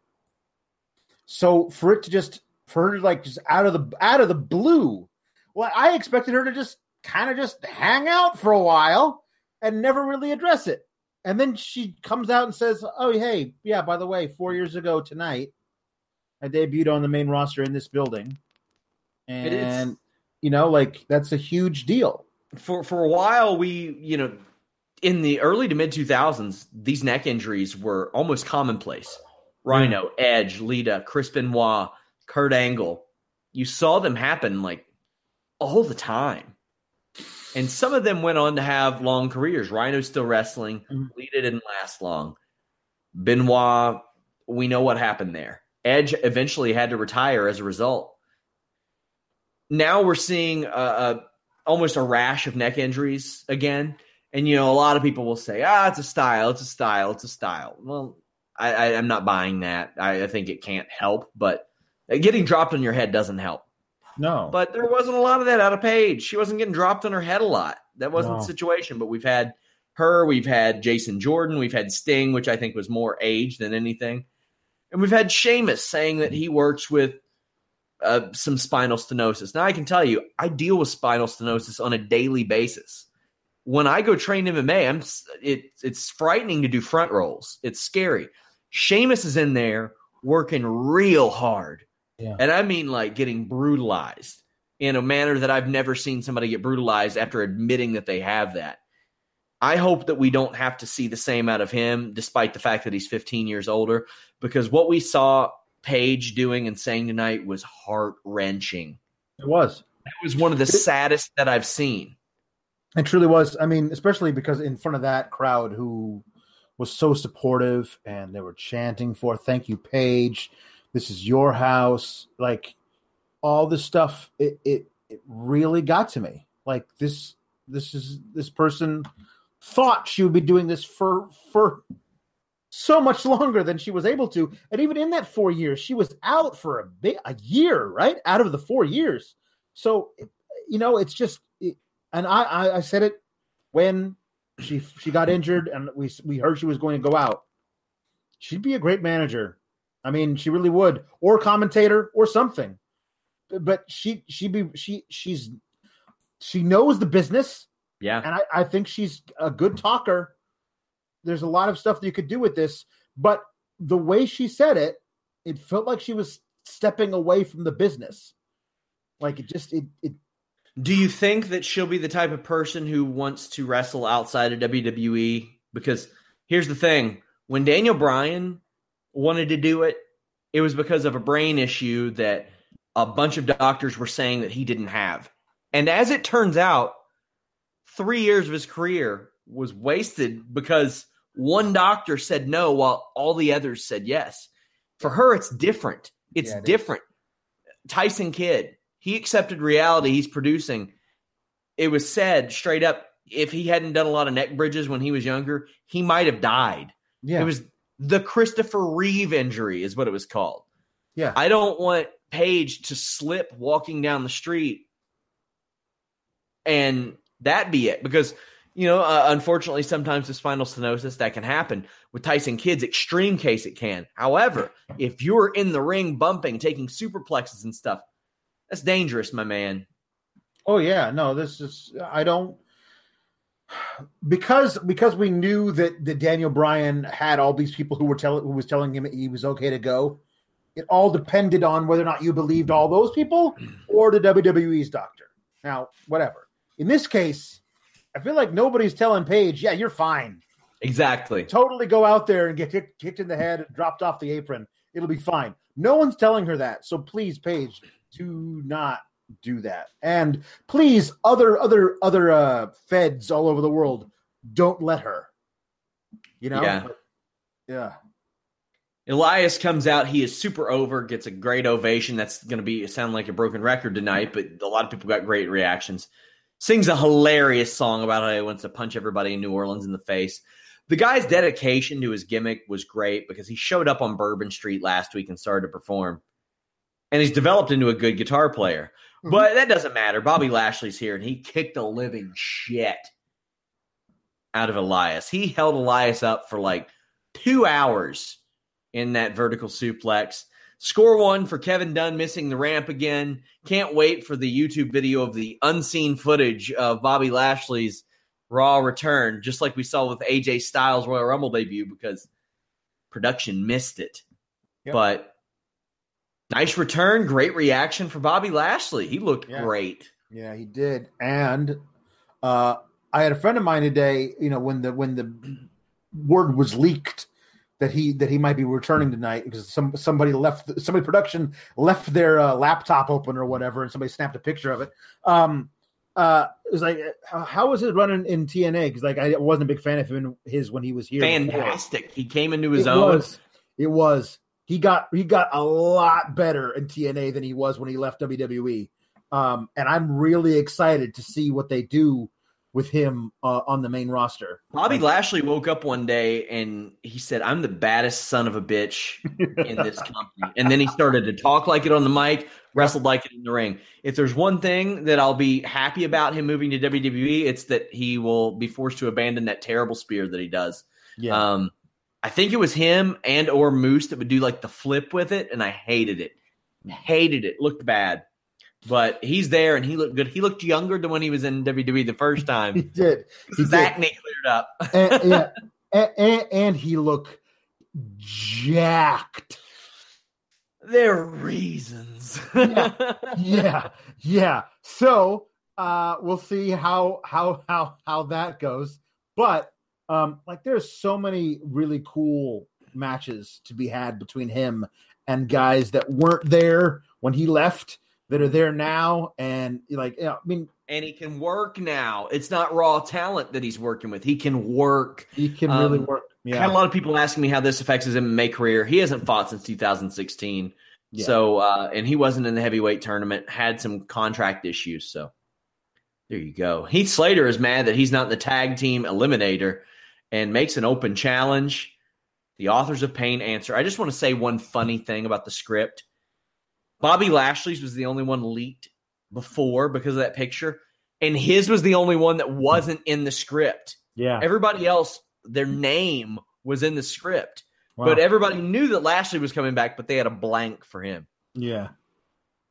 So for it to just for her to like just out of the out of the blue, well, I expected her to just kind of just hang out for a while and never really address it. And then she comes out and says, "Oh, hey, yeah, by the way, 4 years ago tonight, I debuted on the main roster in this building." And you know, like that's a huge deal. for for a while we you know in the early to mid 2000s these neck injuries were almost commonplace rhino edge lita chris benoit kurt angle. You saw them happen like all the time. And some of them went on to have long careers. Rhino's still wrestling. Mhm. lita didn't last long. Benoit we know what happened there. Edge eventually had to retire as a result. Now we're seeing a, a almost a rash of neck injuries again. And you know, a lot of people will say, "Ah, it's a style, it's a style, it's a style." Well, I, I, I'm not buying that. I, I think it can't help, but getting dropped on your head doesn't help. No, But there wasn't a lot of that out of Paige. She wasn't getting dropped on her head a lot. That wasn't No. the situation. But we've had her, we've had Jason Jordan, we've had Sting, which I think was more age than anything, and we've had Sheamus saying that he works with uh, some spinal stenosis. Now I can tell you, I deal with spinal stenosis on a daily basis. When I go train MMA, I'm it, it's frightening to do front rolls. It's scary. Sheamus is in there working real hard. Yeah. And I mean like getting brutalized in a manner that I've never seen somebody get brutalized after admitting that they have that. I hope that we don't have to see the same out of him, despite the fact that he's 15 years older, because what we saw Paige doing and saying tonight was heart wrenching. it was. That was one of the saddest that I've seen. It truly was. I mean, especially because in front of that crowd who was so supportive and they were chanting for "Thank you, Paige. This is your house." Like all this stuff, it it it really got to me. Like this this is this person thought she would be doing this for for so much longer than she was able to, and even in that four years, she was out for a bit a year, right? Out of the four years, so you know, it's just. It, and I, I, I said it when she she got injured and we we heard she was going to go out. She'd be a great manager. I mean, she really would, or commentator, or something. But she she be she she's she knows the business, Yeah. and I, I think she's a good talker. There's a lot of stuff that you could do with this, but the way she said it, it felt like she was stepping away from the business. Like it just it it Do you think that she'll be the type of person who wants to wrestle outside of WWE? Because here's the thing when Daniel Bryan wanted to do it, it was because of a brain issue that a bunch of doctors were saying that he didn't have. And as it turns out, three years of his career was wasted because one doctor said no while all the others said yes. For her, it's different. It's Yeah, it is. different. Tyson Kidd, he accepted reality he's producing. It was said straight up if he hadn't done a lot of neck bridges when he was younger, he might have died. yeah It was the Christopher Reeve injury, is what it was called. yeah I don't want Paige to slip walking down the street and that be it because you know uh, unfortunately sometimes with spinal stenosis that can happen with tyson kidd's extreme case it can however if you're in the ring bumping taking superplexes and stuff that's dangerous my man Oh yeah, no, this is I don't because because we knew that that Daniel Bryan had all these people who were telling who was telling him he was okay to go. It all depended on whether or not you believed all those people or the WWE's doctor. Now, whatever. In this case, I feel like nobody's telling Paige, "Yeah, you're fine. exactly Totally go out there and get kicked, kicked in the head, and dropped off the apron. It'll be fine." No one's telling her that. So please, Paige, do not do that. And please, other other other uh feds all over the world, don't let her. You know? Yeah. Yeah. Elias comes out. He is super over, gets a great ovation. That's going to be sound like a broken record tonight, but a lot of people got great reactions. Sings a hilarious song about how he wants to punch everybody in New Orleans in the face. The guy's dedication to his gimmick was great because he showed up on Bourbon Street last week and started to perform. And he's developed into a good guitar player. Mhm. But that doesn't matter. Bobby Lashley's here and he kicked the living shit out of Elias. He held Elias up for like two hours in that vertical suplex. Score one for Kevin Dunn missing the ramp again. Can't wait for the YouTube video of the unseen footage of Bobby Lashley's Raw return, just like we saw with AJ Styles' Royal Rumble debut, because production missed it. Yep. But nice return, great reaction for Bobby Lashley. He looked Yeah. great. Yeah, he did. And Uh, I had a friend of mine today. You know, when the when the word was leaked that he that he might be returning tonight because some somebody left somebody production left their uh, laptop open or whatever, and somebody snapped a picture of it. Um, uh, it was like, how, how was it running in TNA? Because like I wasn't a big fan of him his when he was here. before. Fantastic. He came into his It own. was. It was. He got he got a lot better in TNA than he was when he left WWE. Um, and I'm really excited to see what they do with him uh, on the main roster. Bobby Lashley woke up one day and he said, I'm the baddest son of a bitch in this company. And then he started to talk like it on the mic, wrestled like it in the ring. If there's one thing that I'll be happy about him moving to WWE, it's that he will be forced to abandon that terrible spear that he does. Yeah, Um, I think it was him and or Moose that would do like the flip with it, and I hated it. Hated it. Looked bad. But he's there and he looked good. He looked younger than when he was in WWE the first time. he did. His acne cleared up. and, yeah, and, and, and he looked jacked. There are reasons. yeah, yeah. So uh, we'll see how how how how that goes. But um, like, there's so many really cool matches to be had between him and guys that weren't there when he left that are there now, and like, you know, I mean, and he can work now. It's not raw talent that he's working with. He can work. he can really Um, work. I had a lot of people asking me how this affects his MMA career. He hasn't fought since 2016. Yeah. So, uh, and he wasn't in the heavyweight tournament, had some contract issues. So there you go. Heath Slater is mad that he's not in the tag team eliminator and makes an open challenge. The authors of pain answer. I just want to say one funny thing about the script. Bobby Lashley's was the only one leaked before because of that picture, and his was the only one that wasn't in the script. yeah. Everybody else, their name was in the script, Wow. but everybody knew that Lashley was coming back, but they had a blank for him. yeah,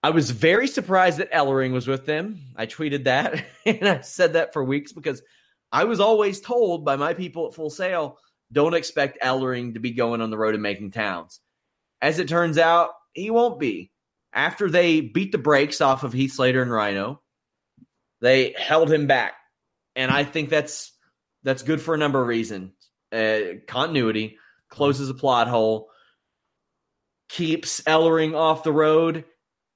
I was very surprised that Ellering was with them. I tweeted that and I said that for weeks because I was always told by my people at Full Sail, don't expect Ellering to be going on the road and making towns. As it turns out, he won't be. After they beat the brakes off of Heath Slater and Rhino, they held him back. And I think that's that's good for a number of reasons. Uh, continuity closes a plot hole, keeps Ellering off the road.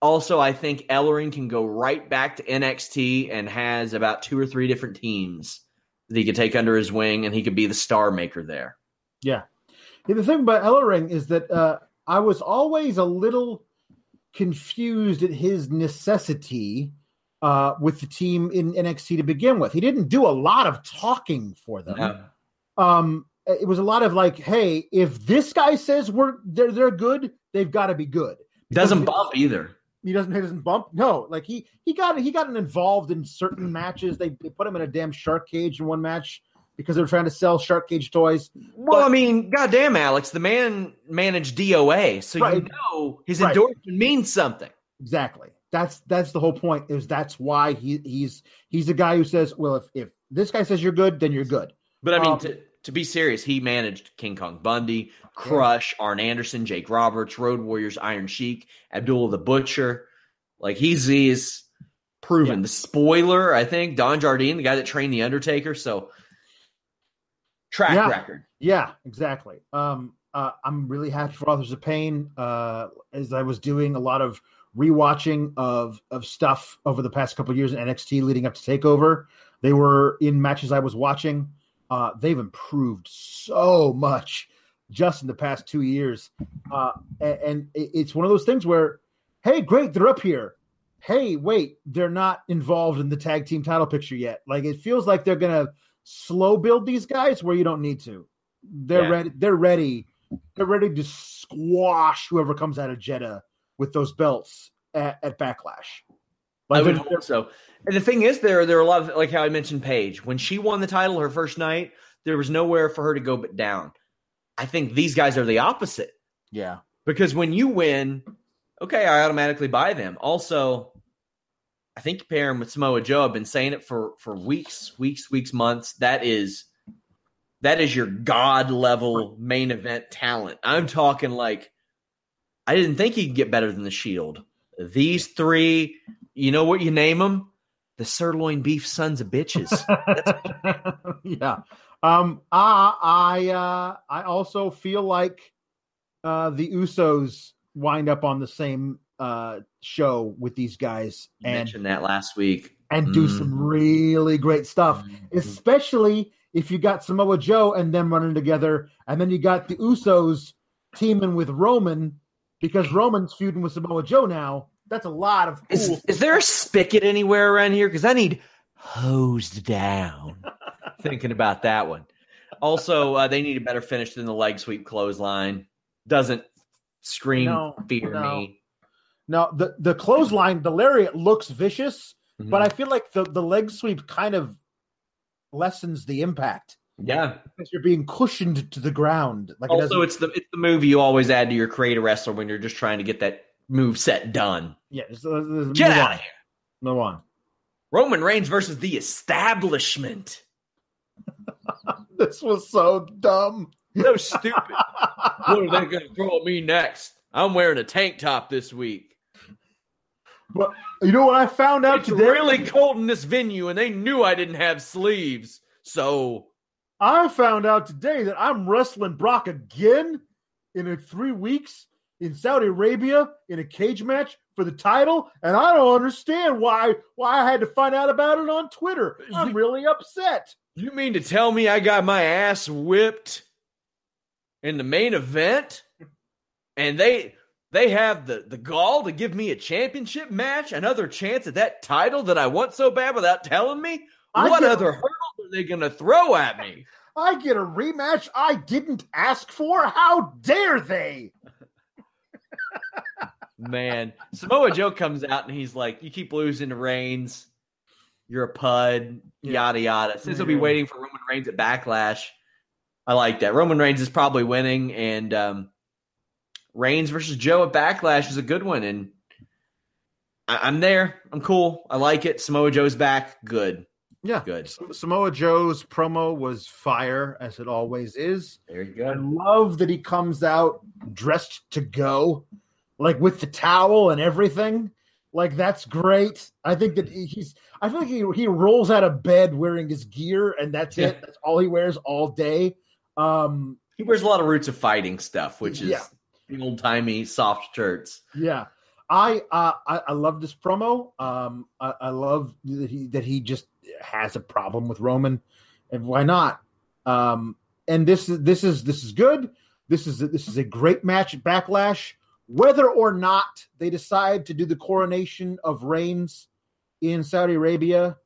Also, I think Ellering can go right back to NXT and has about two or three different teams that he could take under his wing, and he could be the star maker there. Yeah. Yeah, the thing about Ellering is that uh, I was always a little confused at his necessity uh, with the team in NXT to begin with. He didn't do a lot of talking for them. Uh, Um, it was a lot of like, "Hey, if this guy says we're they're they're good, they've got to be good." doesn't bump either. He doesn't. He doesn't bump. No, like he he got he got involved in certain matches. They, they put him in a damn shark cage in one match because they were trying to sell shark cage toys. Well, But- I mean, goddamn, Alex, the man managed DOA, so you know his Right. endorsement means something. Exactly. That's that's the whole point. Is that's why he he's he's a guy who says, well, if if this guy says you're good, then you're good. But I mean, Um, to, to be serious, he managed King Kong Bundy, Crush, Arn Anderson, Jake Roberts, Road Warriors, Iron Sheik, Abdullah the Butcher. Like he's he's proven Yeah. the spoiler. I think Don Jardine, the guy that trained the Undertaker. So track Yeah. record. Yeah, exactly. Um, uh, I'm really happy for Authors of Pain. Uh, as I was doing a lot of rewatching of of stuff over the past couple of years in NXT leading up to Takeover, they were in matches I was watching. Uh, they've improved so much just in the past two years, uh, a- and, it's one of those things where, hey, great, they're up here. Hey, wait, they're not involved in the tag team title picture yet. Like it feels like they're gonna slow build these guys where you don't need to. They're Yeah. ready. They're ready. They're ready to squash whoever comes out of Jeddah with those belts at, at Backlash. I would hope so. And the thing is, there there are a lot of like how I mentioned Paige when she won the title her first night. There was nowhere for her to go but down. I think these guys are the opposite. yeah, because when you win, okay, I automatically buy them. Also, I think you pair him with Samoa Joe. I've been saying it for for weeks, weeks, weeks, months. That is that is your god level main event talent. I'm talking like I didn't think he could get better than the Shield. These three, you know what you name them? The sirloin beef sons of bitches. yeah. Um. I I uh, I also feel like uh, the Usos wind up on the same uh, show with these guys You and mentioned that last week. and do Mm. some really great stuff, Mhm. especially if you got Samoa Joe and them running together, and then you got the Usos teaming with Roman because Roman's feuding with Samoa Joe now. That's a lot of cool. Is, is there a spigot anywhere around here? Because I need hosed down. Thinking about that one. Also, uh, they need a better finish than the leg sweep clothesline. Doesn't scream No, fear no. me. now the the clothesline, the lariat looks vicious, Mhm. but I feel like the the leg sweep kind of lessens the impact yeah. because you're being cushioned to the ground. Like Also, doesn't- it's the it's the move you always add to your create a wrestler when you're just trying to get that move set done. yeah. just- let's- let's Get out on. of here. Move on. Roman Reigns versus the establishment. This was so dumb. So stupid. what are they going to throw at me next? I'm wearing a tank top this week. But you know what I found out It's today? really cold in this venue, and they knew I didn't have sleeves. So I found out today that I'm wrestling Brock again in three weeks in Saudi Arabia in a cage match for the title, and I don't understand why why I had to find out about it on Twitter. I'm really upset. you mean to tell me I got my ass whipped in the main event, and they they have the the gall to give me a championship match, another chance at that title that I want so bad without telling me? What other hurdles are they going to throw at me? I get a rematch I didn't ask for. How dare they? Man, Samoa Joe comes out and he's like, "You keep losing to Reigns, you're a pud, yada yada." Since he'll be waiting for Roman Reigns at Backlash, I like that. Roman Reigns is probably winning, and um, Reigns versus Joe at Backlash is a good one, and I- I'm there. I'm cool. I like it. Samoa Joe's back. Good, Yeah. good. Samoa Joe's promo was fire, as it always is. Very I good. love that he comes out dressed to go, like with the towel and everything. Like that's great. I think that he's. I feel like he he rolls out of bed wearing his gear, and that's Yeah. it. That's all he wears all day. Um, He wears a lot of roots of fighting stuff, which is Yeah. old timey soft shirts. yeah, I uh, I, I love this promo. Um, I, I love that he that he just has a problem with Roman, and why not? Um, and this is this is this is good. This is this is a great match at Backlash. Whether or not they decide to do the coronation of Reigns in Saudi Arabia,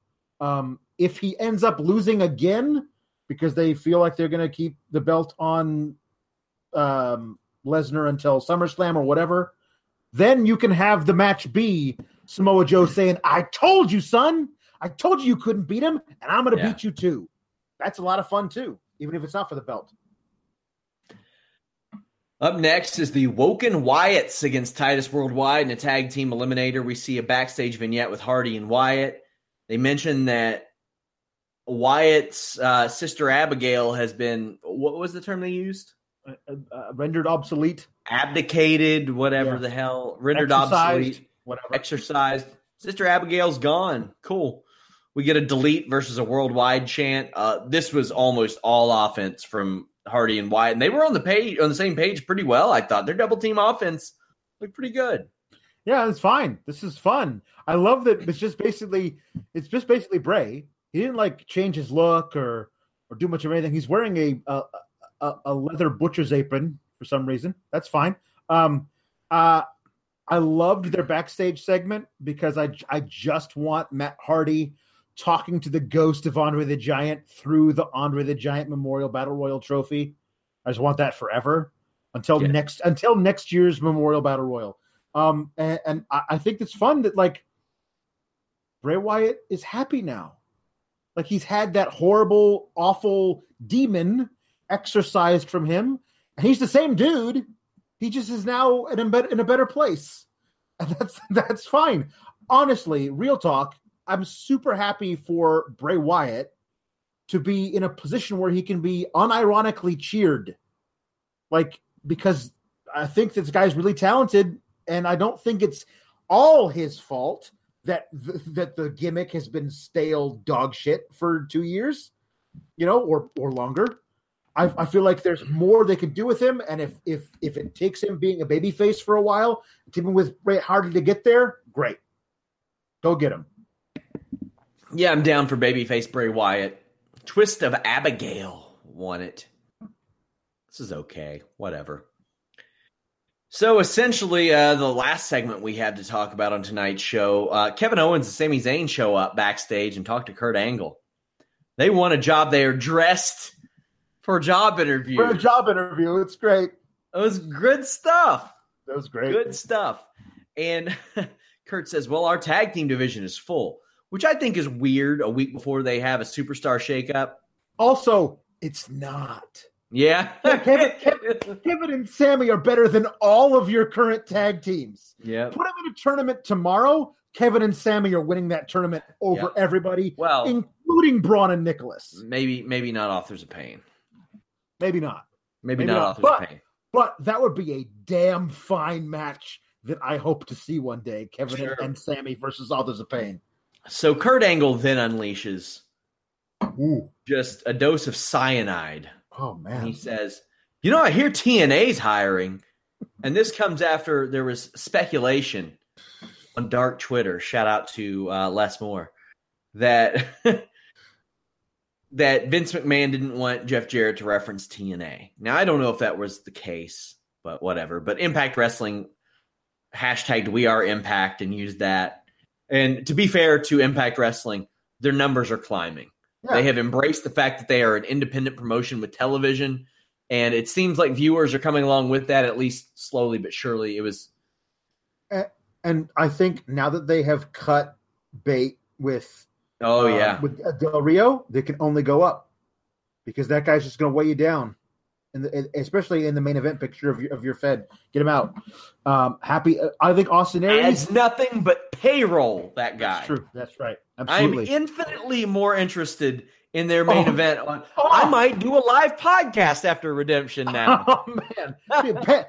um, if he ends up losing again because they feel like they're going to keep the belt on um, Lesnar until SummerSlam or whatever, then you can have the match be Samoa Joe saying, "I told you, son. I told you you couldn't beat him, and I'm going to Yeah. beat you too." That's a lot of fun too, even if it's not for the belt. Up next is the Woken Wyatts against Titus Worldwide in a tag team eliminator. We see a backstage vignette with Hardy and Wyatt. They mention that Wyatt's uh, sister Abigail has been what was the term they used? Uh, uh, rendered obsolete, Abdicated, whatever Yeah. the hell, rendered exercised, obsolete, whatever. exercised. Sister Abigail's gone. Cool. We get a delete versus a worldwide chant. Uh, this was almost all offense from Hardy and Wyatt, and they were on the page on the same page pretty well. I thought their double team offense looked pretty good. Yeah, it's fine. This is fun. I love that it's just basically it's just basically Bray. He didn't like change his look or or do much of anything. He's wearing a a, a, a leather butcher's apron for some reason. That's fine. Um, uh, I loved their backstage segment because I I just want Matt Hardy talking to the ghost of Andre the Giant through the Andre the Giant Memorial Battle Royal trophy. I just want that forever until Yeah. next until next year's Memorial Battle Royal. Um, and, and I, I think it's fun that like Bray Wyatt is happy now. Like he's had that horrible, awful demon exorcised from him, and he's the same dude. He just is now in a better, in a better place, and that's that's fine. Honestly, real talk, I'm super happy for Bray Wyatt to be in a position where he can be unironically cheered, like because I think this guy's really talented, and I don't think it's all his fault that th- that the gimmick has been stale dog shit for two years, you know, or or longer. I, I feel like there's more they can do with him, and if if if it takes him being a babyface for a while, even with Bray Hardy to get there, great, go get him. Yeah, I'm down for babyface Bray Wyatt. Twist of Abigail won it. This is okay. Whatever. So essentially, uh, the last segment we had to talk about on tonight's show, uh, Kevin Owens and Sami Zayn show up backstage and talk to Kurt Angle. They want a job. They are dressed for a job interview. For a job interview, it's great. It was good stuff. That was great. Good stuff. And Kurt says, "Well, our tag team division is full," which I think is weird. A week before they have a superstar shakeup. Also, it's not. Yeah, Kevin, Kevin, Kevin and Sami are better than all of your current tag teams. Yeah. Put them in a tournament tomorrow. Kevin and Sami are winning that tournament over Yep. everybody, Well, including Braun and Nicholas. maybe maybe not authors of pain. Maybe not. Maybe, Maybe not, not, authors but- of pain. But that would be a damn fine match that I hope to see one day. Kevin Sure. and Sami versus Authors of Pain. So Kurt Angle then unleashes Ooh. just a dose of cyanide. Oh And he says, "You know, I hear TNA's hiring." And this comes after there was speculation on dark Twitter. Shout out to uh, Les Moore that that Vince McMahon didn't want Jeff Jarrett to reference TNA. Now I don't know if that was the case, but whatever. But Impact Wrestling hashtagged We Are Impact and used that. And to be fair to Impact Wrestling, their numbers are climbing. They have embraced the fact that they are an independent promotion with television, and it seems like viewers are coming along with that at least slowly but surely. It was And I think now that they have cut bait with oh uh, yeah, with Del Rio, they can only go up because that guy's just going to weigh you down, in the, especially in the main event picture of your of your Fed. Get him out. Um, happy. Uh, I think Austin Aries. adds nothing but payroll. That guy. That's true. That's right. I'm infinitely more interested in their main Oh. event. On, Oh. I might do a live podcast after Redemption now. Oh man, Pe-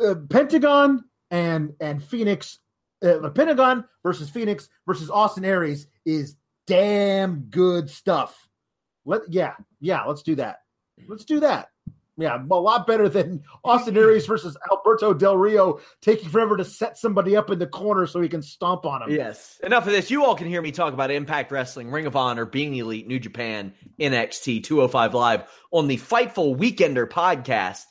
uh, Pentagon and and Fenix, uh, Pentagon versus Fenix versus Austin Aries is damn good stuff. Let yeah yeah let's do that. Let's do that. Yeah, a lot better than Austin Aries versus Alberto Del Rio taking forever to set somebody up in the corner so he can stomp on him. Yes. Enough of this. You all can hear me talk about Impact Wrestling, Ring of Honor, Being Elite, New Japan, NXT 205 Live on the Fightful Weekender podcast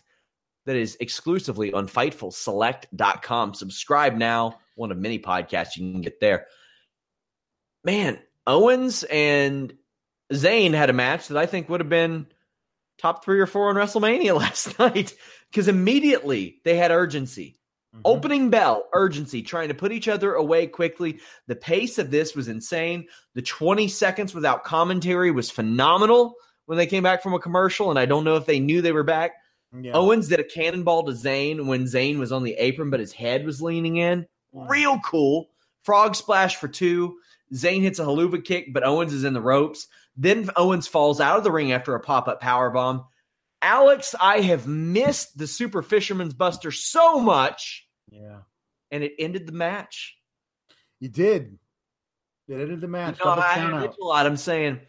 that is exclusively on FightfulSelect.com. Subscribe now. One of many podcasts you can get there. Man, Owens and Zayn had a match that I think would have been top three or four on WrestleMania last night because immediately they had urgency. Mhm. Opening bell, urgency, trying to put each other away quickly. The pace of this was insane. The 20 seconds without commentary was phenomenal when they came back from a commercial, and I don't know if they knew they were back. Yeah. Owens did a cannonball to Zayn when Zayn was on the apron, but his head was leaning in. Real cool. Frog splash for two. Zayn hits a Helluva Kick, but Owens is in the ropes. Then Owens falls out of the ring after a pop up power bomb. Alex, I have missed the Super Fisherman's Buster so much, yeah, and it ended the match. you did. It ended the match. You know, I heard a lot. I'm saying,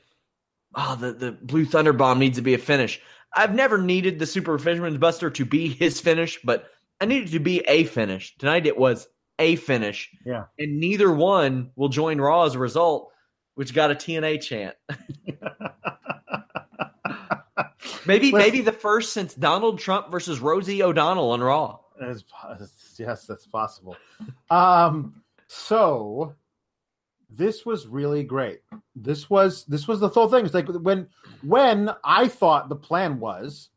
oh, the, the Blue Thunder Bomb needs to be a finish. I've never needed the Super Fisherman's Buster to be his finish, but I needed to be a finish. Tonight it was a finish. Yeah. And neither one will join Raw as a result, which got a TNA chant. Maybe maybe the first since Donald Trump versus Rosie O'Donnell on Raw. Yes, that's possible. Um, so this was really great. This was this was the whole thing. It's like when when I thought the plan was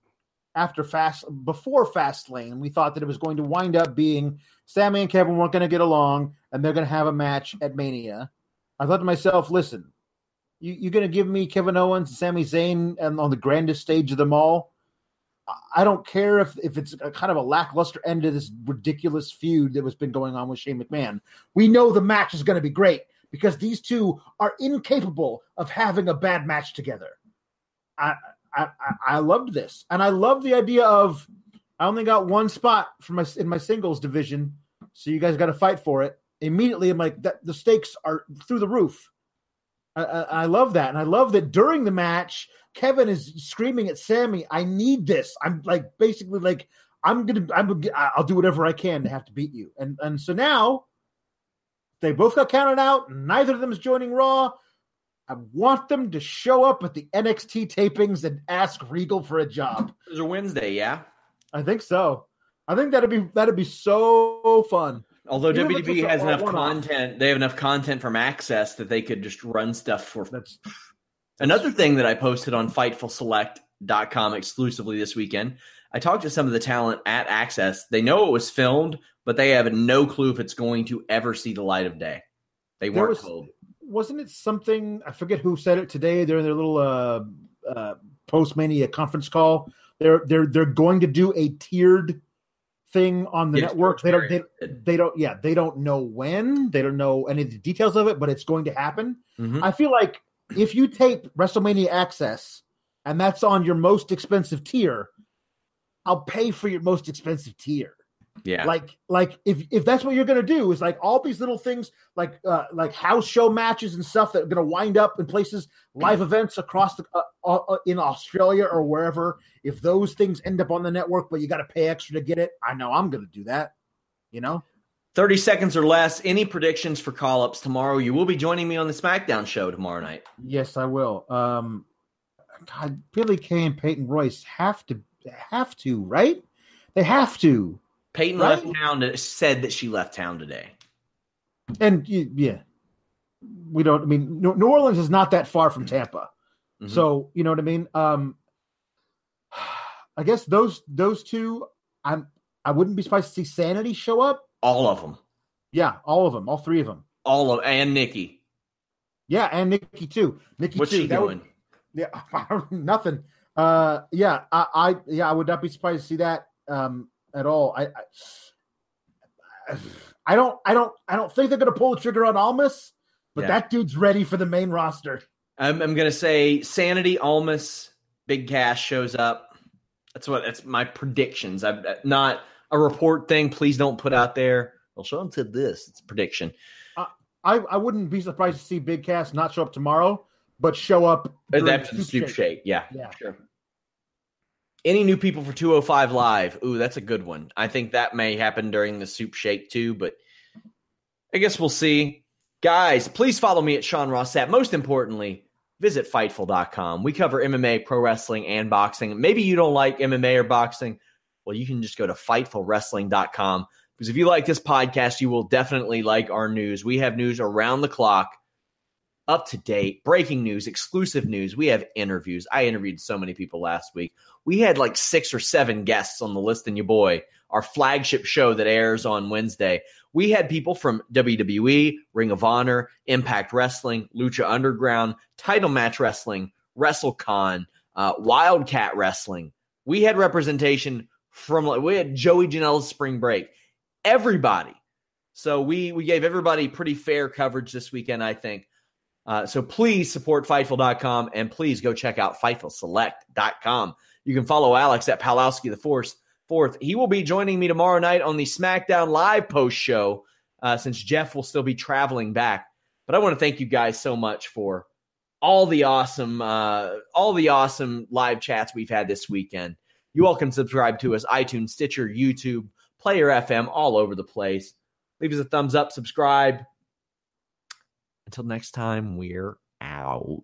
after fast before fast lane, we thought that it was going to wind up being Sami and Kevin weren't going to get along and they're going to have a match at Mania. I thought to myself, listen, you, you're going to give me Kevin Owens and Sami Zayn and on the grandest stage of them all. I don't care if if it's kind of a lackluster end to this ridiculous feud that was been going on with Shane McMahon. We know the match is going to be great because these two are incapable of having a bad match together. I I, I, I loved this, and I love the idea of I only got one spot for my in my singles division, so you guys got to fight for it. Immediately I'm like, that the stakes are through the roof. I, I, I love that, and I love that during the match, Kevin is screaming at Sami, "I need this." I'm like, basically, like, I'm gonna, I'm, I'll do whatever I can to have to beat you, and and so now they both got counted out. Neither of them is joining Raw. I want them to show up at the NXT tapings and ask Regal for a job. Those are Wednesday, yeah. I think so. I think that'd be that'd be so fun. Although if WWE has enough content, they have enough content from Axxess that they could just run stuff for. That's Another thing that I posted on FightfulSelect.com exclusively this weekend, I talked to some of the talent at Axxess. They know it was filmed, but they have no clue if it's going to ever see the light of day. They There weren't was- told. wasn't it something I forget who said it today. They're their little uh, uh, post mania conference call. They're they're they're going to do a tiered thing on the Yes, network. They don't they, they don't yeah they don't know when they don't know any of the details of it, but it's going to happen. Mhm. I feel like if you tape WrestleMania Axxess and that's on your most expensive tier, I'll pay for your most expensive tier. Yeah. Like, like if if that's what you're gonna do, is like all these little things, like uh, like house show matches and stuff that are gonna wind up in places, live events across the uh, uh, in Australia or wherever. If those things end up on the network, but you got to pay extra to get it, I know I'm gonna do that. You know, 30 seconds or less. Any predictions for call ups tomorrow? You will be joining me on the SmackDown show tomorrow night. yes, I will. Um, God, Billie Kay and Peyton Royce have to have to right. They have to. Peyton Right? left town, said that she left town today. and yeah, we don't. I mean, New Orleans is not that far from Tampa, Mhm. so you know what I mean. Um, I guess those those two, I'm I wouldn't be surprised to see Sanity show up. All of them. Yeah, all of them, all three of them. All of and Nikki. Yeah, and Nikki too. Nikki What's too. she That would- doing? yeah, nothing. Uh, yeah, I, I, yeah, I would not be surprised to see that um at all. I, I, I don't, I don't, I don't think they're going to pull the trigger on Almas, but Yeah. that dude's ready for the main roster. I'm, I'm going to say Sanity, Almas, Big Cass shows up. That's what that's my predictions. I'm uh, not a report thing. Please don't put out there. Well, Sean said this. It's a prediction. I, I wouldn't be surprised to see Big Cass not show up tomorrow, but show up during After the soup shake. Yeah. Yeah. Sure. Any new people for 205 Live? Ooh, that's a good one. I think that may happen during the soup shake too, but I guess we'll see. Guys, please follow me at Sean Ross Sapp. Most importantly, visit Fightful.com. We cover MMA, pro wrestling, and boxing. Maybe you don't like MMA or boxing. Well, you can just go to FightfulWrestling.com because if you like this podcast, you will definitely like our news. We have news around the clock, up to date, breaking news, exclusive news. We have interviews. I interviewed so many people last week. We had like six or seven guests on the list and your boy, our flagship show that airs on Wednesday. We had people from WWE, Ring of Honor, Impact Wrestling, Lucha Underground, Title Match Wrestling, WrestleCon, uh, Wildcat Wrestling. We had representation from we had Joey Janela's spring break. Everybody. So we we gave everybody pretty fair coverage this weekend, I think. Uh, so please support Fightful.com and please go check out FightfulSelect.com. You can follow Alex at Palowski the Fourth. Fourth, he will be joining me tomorrow night on the SmackDown Live post show, uh, since Jeff will still be traveling back. But I want to thank you guys so much for all the awesome, uh, all the awesome live chats we've had this weekend. You all can subscribe to us iTunes, Stitcher, YouTube, Player FM, all over the place. Leave us a thumbs up, subscribe. Until next time, we're out.